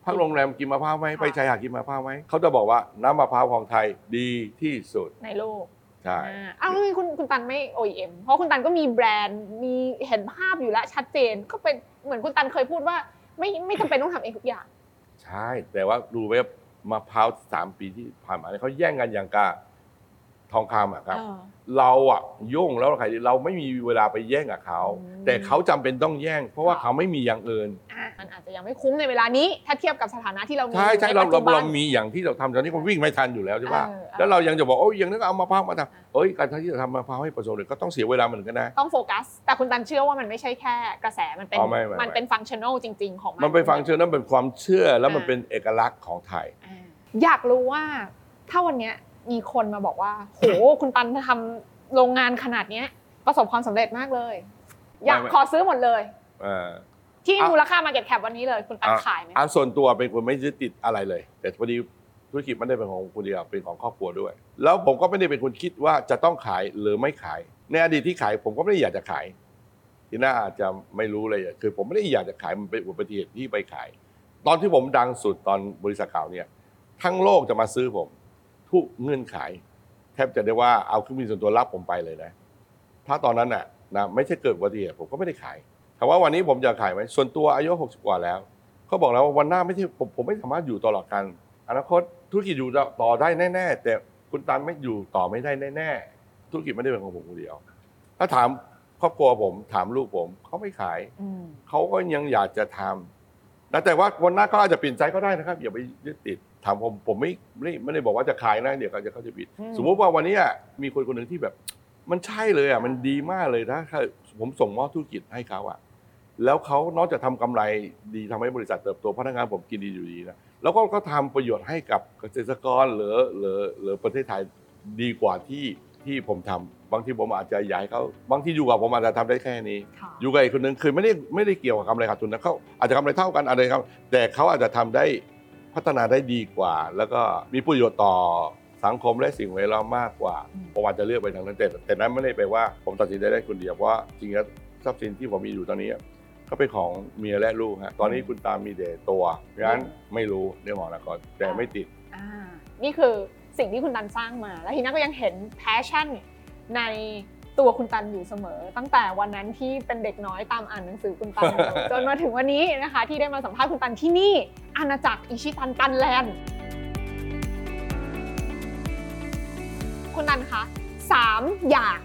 พักโรงแรมกินมะพร้าวไหมค่ะไปชายหาดกินมะพร้าวไหมเขาจะบอกว่าน้ำมะพร้าวของไทยดีที่สุดในโลกใช่อ่าอ้าวแล้วทำไมคุณคุณตันไม่ OEM เพราะคุณตันก็มีแบรนด์มีเห็นภาพอยู่แล้วชัดเจนก็เป็นเหมือนคุณตันเคยพูดว่า ไม่ไม่จำเป็นต้องทำเองทุกอย่าง ใช่ แต่ว่าดูไว้มะพร้าวสามปีที่ผ่านมาเนี่ยเขาแย่งกันอย่างกา ทองคำอะครับเออเราอะยุ่งแล้วใครเราไม่มีเวลาไปแย่งกับเขา อืม แต่เขาจำเป็นต้องแย่ง เพราะว่าค่ะเขาไม่มีอย่างอื่น อะมันอาจจะยังไม่คุ้มในเวลานี้ ถ้าเทียบกับสถานะที่เรามีใช่ใช่ในเราปัจเราจุบัน เรามีอย่างที่เราทำตอนนี้มันวิ่งไม่ทันอยู่แล้วใช่ปะเออเออ แล้วเรายังจะบอกโอ้ยอย่างนั้นก็เอามะพร้าวมาทำเอ้ยการที่จะทำมะพร้าวให้ประสบความสำเร็จก็ต้องเสียเวลาเหมือนกันนะ ต้องโฟกัส แต่คุณตันเชื่อว่ามันไม่ใช่แค่กระแสมันเป็นอ๋อไม่ไม่มันเป็นฟังชั่นอลจริง ๆ ของมัน มันเป็นฟังก์ชันนั้นเป็นความเชื่อแล้วมันอ่า เป็นเอกลักษณ์ของไทย อ่าอยากรู้ว่าถ้าวันเนี้ย มีคนมาบอกว่า โห คุณตันทำโรงงานขนาดเนี้ย ประสบความสำเร็จมากเลย อยากไม่ไม่ขอซื้อหมดเลย เออ ที่อะมูลค่า Market Cap วันนี้เลย คุณตันอะขายไหมอันส่วนตัวเป็นคนไม่ยึดติดอะไรเลย แต่พอดีธุรกิจไม่ได้เป็นของคนเดียวเป็นของครอบครัวด้วย แล้วผมก็ไม่ได้เป็นคนคิดว่าจะต้องขายหรือไม่ขาย ในอดีตที่ขายผมก็ไม่ได้อยากจะขาย ที่น่าอาจจะไม่รู้เลยอะคือผมไม่ได้อยากจะขายมันเป็นอุบัติเหตุที่ไปขาย ตอนที่ผมดังสุดตอนบริษัทเก่าเนี่ย ทั้งโลกจะมาซื้อผม ทุกเงื่อนไข แทบจะได้ว่าเอาเครื่องบินส่วนตัวรับผมไปเลยนะ ถ้าตอนนั้นน่ะนะไม่ใช่เกิดอุบัติเหตุผมก็ไม่ได้ขายถามว่าวันนี้ผมจะขายไหมส่วนตัวอายุ 60 กว่าแล้วเขาบอกแล้วว่าวันหน้าไม่ใช่ผมผมไม่สามารถอยู่ตลอดกันอนาคตธุรกิจอยู่ต่อได้แน่ๆแต่คุณตันไม่อยู่ต่อไม่ได้แน่ๆธุรกิจไม่ได้เป็นของผมคนเดียว ถ้าถามครอบครัวผมถามลูกผมเขาไม่ขายอืมเขาก็ยังอยากจะทำนะแต่ว่าวันหน้าก็อาจจะเปลี่ยนใจก็ได้นะครับอย่าไปยึดติด ถามผมผมไม่ไม่ได้ไม่ได้บอกว่าจะขายนะเดี๋ยวเขาจะเขาจะผิด อืม สมมติว่าวันนี้อะมีคนคนหนึ่งที่แบบ มันใช่เลยอะมันดีมากเลยถ้าผมส่งมอบธุรกิจให้เขาอะแล้วเขานอกจากทำกำไรดีทำให้บริษัทเติบโตพนักงานผมกินดีอยู่ดีนะแล้วก็ก็ทำประโยชน์ให้กับเกษตรกรหรือหรือหรือประเทศไทยดีกว่าที่ที่ผมทำบางทีผมอาจจะอยากให้เขาบางที่อยู่กับผมอาจจะทำได้แค่นี้ ค่ะอยู่กับอีกคนนึงคือไม่ได้ไม่ได้เกี่ยวกับกำไรขาดทุนนะเขาอาจจะกำไรเท่ากันอะไรครับแต่เขาอาจจะทำได้ พัฒนาได้ดีกว่า แล้วก็มีประโยชน์ต่อสังคมและสิ่งแวดล้อมมากกว่าอืมผมอาจจะเลือกไปทางนั้นแต่แต่นั้นไม่ได้แปลว่าผมตัดสินใจได้คนเดียวเพราะว่าจริงๆแล้วทรัพย์สินที่ผมมีอยู่ตอนนี้ก็เป็นของเมียและลูกฮะตอนนี้คุณตันมีแต่ตัวงั้นไม่รู้เรื่องของอนาคตแต่ไม่ติดอ่านี่คือสิ่งที่คุณตันสร้างมา แล้วทีน่าก็ยังเห็น passion ใน ตัวคุณตันอยู่เสมอ ตั้งแต่วันนั้นที่เป็นเด็กน้อยตามอ่านหนังสือคุณตันอยู่จนมาถึงวันนี้นะคะ ที่ได้มาสัมภาษณ์คุณตันที่นี่อาณาจักรอิชิตันตันแลนด์คุณตันคะสามอย่าง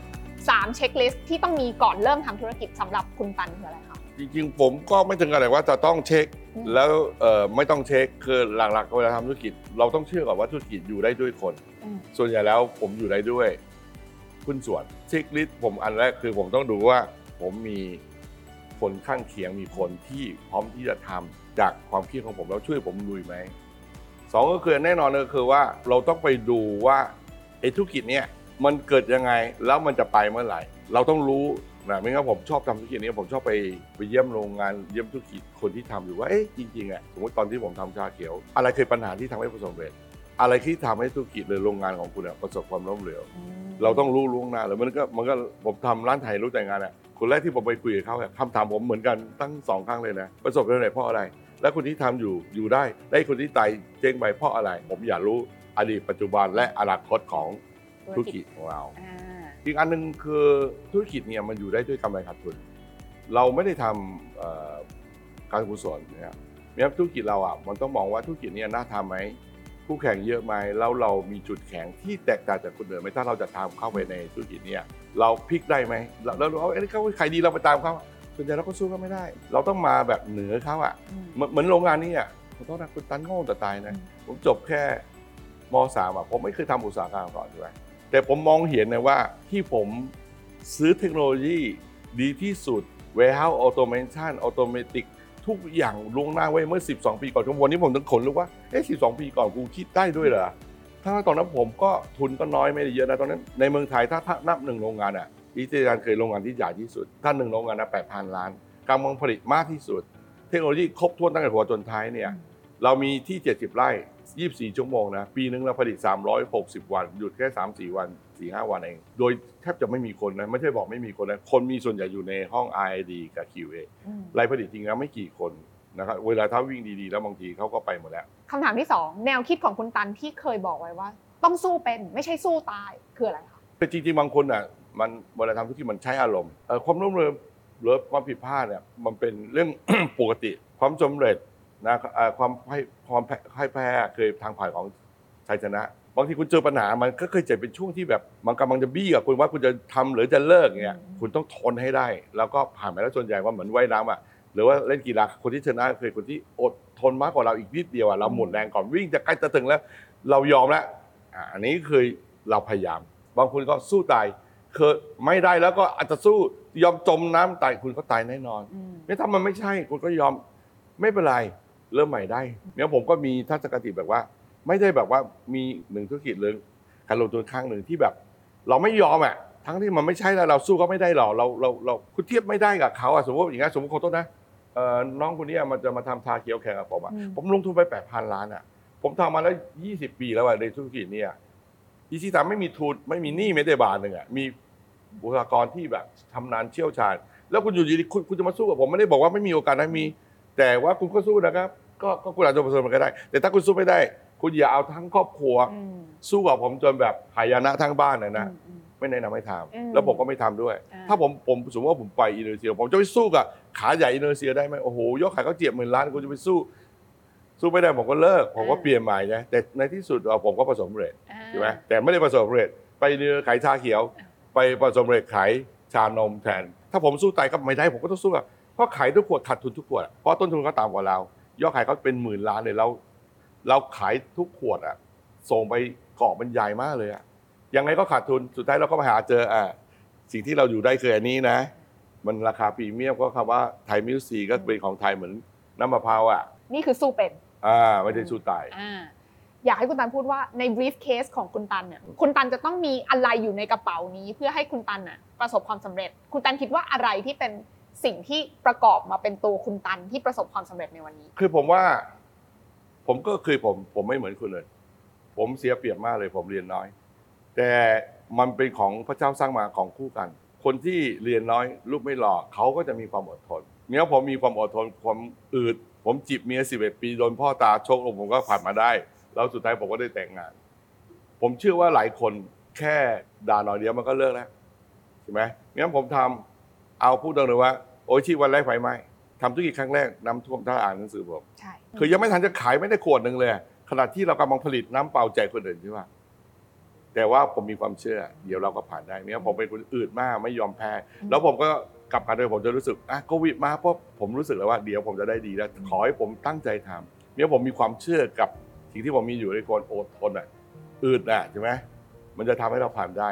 สาม checklist ที่ต้องมีก่อนเริ่มทำธุรกิจสำหรับคุณตันคืออะไรคะจริงๆผมก็ไม่ถึงอะไรว่าจะต้องเช็คอืมแล้วเอ่อไม่ต้องเช็คคือหลักๆเวลาทำธุรกิจ เราต้องเชื่อก่อนว่าธุรกิจอยู่ได้ด้วยคนอืมส่วนใหญ่แล้วผมอยู่ได้ด้วย หุ้นส่วน checklist ผมอันแรกคือผมต้องดูว่าผมมีคนข้างเคียงมีคนที่พร้อมที่จะทำจากความคิดของผมแล้วช่วยผมลุยไหมสองก็คือแน่นอนก็คือว่าเราต้องไปดูว่าไอ้ธุรกิจเนี้ยมันเกิดยังไงแล้วมันจะไปเมื่อไหร่ เราต้องรู้นะไม่งั้นผมชอบทำธุรกิจนี้ผมชอบไปไปเยี่ยมโรงงานเยี่ยมธุรกิจคนที่ทำอยู่ว่าเอ๊ะจริงๆอะสมมติตอนที่ผมทำชาเขียว อะไรเคือปัญหาที่ทำให้ประสบความสำเร็จ อะไรที่ทำให้ธุรกิจหรือโรงงานของคุณอะประสบความล้มเหลว เราต้องรู้ล่วงหน้าเลยมันก็มันก็ผมทำร้านไทยรู้แต่งงานอะคนแรกที่ผมไปคุยกับเขาอะคำถามผมเหมือนกันตั้งสองครั้งเลยนะประสบความสำเร็จเพราะอะไร และคนที่ทำอยู่อยู่ได้ได้คนที่ตายเจ๊งไปเพราะอะไร ผมอยากรู้อดีตปัจจุบันและอนาคตของธุรกิจของเรา อ่าอีกอันหนึ่งคือธุรกิจเนี่ยมันอยู่ได้ด้วยกำไรขาดทุน เราไม่ได้ทำเอ่อการกุศลนะครับเนี่ยธุรกิจเราอะมันต้องมองว่าธุรกิจเนี่ยน่าทำไหม คู่แข่งเยอะไหมแล้วเรามีจุดแข็งที่แตกต่างจากคนอื่นไหมถ้าเราจะทำเข้าไปในธุรกิจเนี่ยเราพลิกได้ไหมเราเราเอาเอ้ยเขาขายดีเราไปตามเขาส่วนใหญ่เราก็สู้เขาไม่ได้ เราต้องมาแบบเหนือเขาอะเหมือนเหมือนโรงงานนี้อะขอโทษนะคุณตันโง่แต่ตายนะอืมผมจบแค่มสามอะผมไม่เคยทำอุตสาหกรรมก่อนใช่ไหมแต่ผมมองเห็นนะว่าที่ผมซื้อเทคโนโลยีดีที่สุด warehouse automation automatic ทุกอย่างล่วงหน้าไว้เมื่อ 12 ปีก่อนจนวันนี้ผมต้องขนลุกว่าเอ๊ะ12 ปีก่อนกูคิดได้ด้วยเหรอถ้าตอนนั้นผมก็ทุนก็น้อยไม่ได้เยอะนะตอนนั้นในเมืองไทยถ้าถ้านับหนึ่งโรงงานอะอีเจการเคยโรงงานที่ใหญ่ที่สุดถ้าหนึ่งโรงงานนะ8,000 ล้านกำลังผลิตมากที่สุด เทคโนโลยีครบถ้วนตั้งแต่หัวจนท้ายเนี่ยเรามีที่ 70 ไร่ 24 ชั่วโมงนะ ปีนึงเราผลิต 360 วัน หยุดแค่ 3-4 วัน 4-5วันเอง โดยแทบจะไม่มีคนนะไม่ใช่บอกไม่มีคนนะคนมีส่วนใหญ่อยู่ในห้อง R&D กับ QA อืมรายผลิตจริงแล้วไม่กี่คนนะครับเวลาถ้าวิ่งดีๆ แล้วบางทีเขาก็ไปหมดแล้วคำถามที่สองแนวคิดของคุณตันที่เคยบอกไว้ว่า ต้องสู้เป็นไม่ใช่สู้ตายคืออะไรคะแต่จริงๆบางคนอะมันเวลาทำธุรกิจมันใช้อารมณ์เอ่อความร่วมมือหรือความผิดพลาดเนี่ยมันเป็นเรื่องปกติความสำเร็จนะเอ่อความให้ความแพ้ให้แพ้เคยทางผ่านของชัยชนะ บางทีคุณเจอปัญหามันก็เคยเจอเป็นช่วงที่แบบมันกำลังจะบี้กับคุณว่าคุณจะทำหรือจะเลิกเนี่ยอืมคุณต้องทนให้ได้ แล้วก็ผ่านไปแล้วส่วนใหญ่ว่าเหมือนว่ายน้ำอะหรือว่าเล่นกีฬาคนที่ชนะคือคนที่อดทนมากกว่าเราอีกนิดเดียวอะเราหมดแรงก่อนวิ่งจะใกล้จะถึงแล้ว เรายอมแล้วอะอันนี้คือเราพยายาม บางคนก็สู้ตายคือไม่ได้แล้วก็อาจจะสู้ยอมจมน้ำตายคุณก็ตายแน่นอน อืม ไม่ถ้ามันไม่ใช่คุณก็ยอมไม่เป็นไร เริ่มใหม่ได้เนี่ยผมก็มีทัศนคติแบบว่า ไม่ได้แบบว่ามีหนึ่งธุรกิจหรือการลงทุนครั้งหนึ่งที่แบบ เราไม่ยอมอะทั้งที่มันไม่ใช่แล้วเราสู้ก็ไม่ได้หรอกเราเราเราคุณเทียบไม่ได้กับเขาอะสมมติว่าอย่างงี้นสมมติขอโทษนะเอ่อน้องคนเนี้ยมันจะมาทำชาเขียวแข่งกับผมอะอืม ผมลงทุนไปแปดพันล้านอะ ผมทำมาแล้วยี่สิบปีแล้วอะในธุรกิจเนี่ยอีซีสามไม่มีทุนไม่มีหนี้ไม่ได้บาทหนึ่งอะมีบุคลากรที่แบบชำนาญเชี่ยวชาญ แล้วคุณอยู่ดีๆคุณคุณจะมาสู้กับผมไม่ได้บอกว่าไม่มีโอกาสนะมี แต่ว่าคุณก็สู้นะครับ ก็ก็คุณอาจจะประสบความสำเร็จก็ได้ แต่ถ้าคุณสู้ไม่ได้ คุณอย่าเอาทั้งครอบครัวอืมสู้กับผมจนแบบหายนะทั้งบ้านนะนะอืมอืมไม่แนะนำให้ทอืมำแล้วผมก็ไม่ทำด้วยอ่าถ้าผมผมสมมติว่าผมไปอินโดนีเซีย ผมจะไปสู้กับขาใหญ่อินโดนีเซียได้ไหมโอ้โหยกขายเขาเจียบหมื่นล้านคุณจะไปสู้ สู้ไม่ได้ผมก็เลิก ผมก็เปลี่ยนใหม่นะแต่ในที่สุดเอ่อผมก็ประสบความสำเร็จอ่าใช่ไหมแต่ไม่ได้ประสบความสำเร็จไปเนื้อขายชาเขียว ไปประสบความสำเร็จขายชานมแทน ถ้าผมสู้ตายก็ไม่ได้ผมก็ต้องสู้อะเพราะขายทุกขวดขาดทุนทุกขวดอะเพราะต้นทุนเขาต่ำกว่าเรา ยอดขายเขาเป็นหมื่นล้านเลยเรา เราขายทุกขวดอะส่งไปเกาะมันใหญ่มากเลยอะยังไงก็ขาดทุนสุดท้ายเราก็มาหาเจออ่าสิ่งที่เราอยู่ได้คืออันนี้นะ มันราคาพรีเมียมก็คำว่าไทยมิวซีก็เป็นของไทยเหมือนน้ำมะพร้าวอะนี่คือสู้เป็น อ่าไม่ได้สู้ตาย อ่าอยากให้คุณตันพูดว่าใน brief case ของคุณตันเนี่ยคุณตันจะต้องมีอะไรอยู่ในกระเป๋านี้ เพื่อให้คุณตันน่ะประสบความสำเร็จ คุณตันคิดว่าอะไรที่เป็นสิ่งที่ประกอบมาเป็นตัวคุณตันที่ประสบความสำเร็จในวันนี้ คือผมว่า ผมก็คือผมผมไม่เหมือนคุณเลย ผมเสียเปรียบมากเลย ผมเรียนน้อย แต่มันเป็นของพระเจ้าสร้างมาของคู่กัน คนที่เรียนน้อยลูกไม่หล่อเขาก็จะมีความอดทนเนี้ยผมมีความอดทนความอืด ผมจีบเมียสิบเอ็ดปีโดนพ่อตาชกลงผมก็ผ่านมาได้ แล้วสุดท้ายผมก็ได้แต่งงาน ผมเชื่อว่าหลายคนแค่ด่าหน่อยเดียวมันก็เลิกแล้วใช่ไหมงั้นผมทำเอาพูดตรงเลยว่า โอ้ยชีวันแรกไฟไหม ทำธุรกิจครั้งแรกน้ำท่วมถ้าอ่านหนังสือผมใช่คือยังไม่ทันจะขายไม่ได้ขวดหนึ่งเลย ขณะที่เรากำลังผลิตน้ำเปล่าแจกคนอื่นใช่ปะแต่ว่าผมมีความเชื่อ เดี๋ยวเราก็ผ่านได้เนี่ยผมเป็นคนอืดมากไม่ยอมแพ้ แล้วผมก็กลับกันโดยผมจะรู้สึกอะโควิดมาเพราะผมรู้สึกแล้วว่าเดี๋ยวผมจะได้ดีแล้วขอให้ผมตั้งใจทำเนี่ยผมมีความเชื่อกับสิ่งที่ผมมีอยู่ในคนอดทนอะอืดอะใช่ไหมมันจะทำให้เราผ่านได้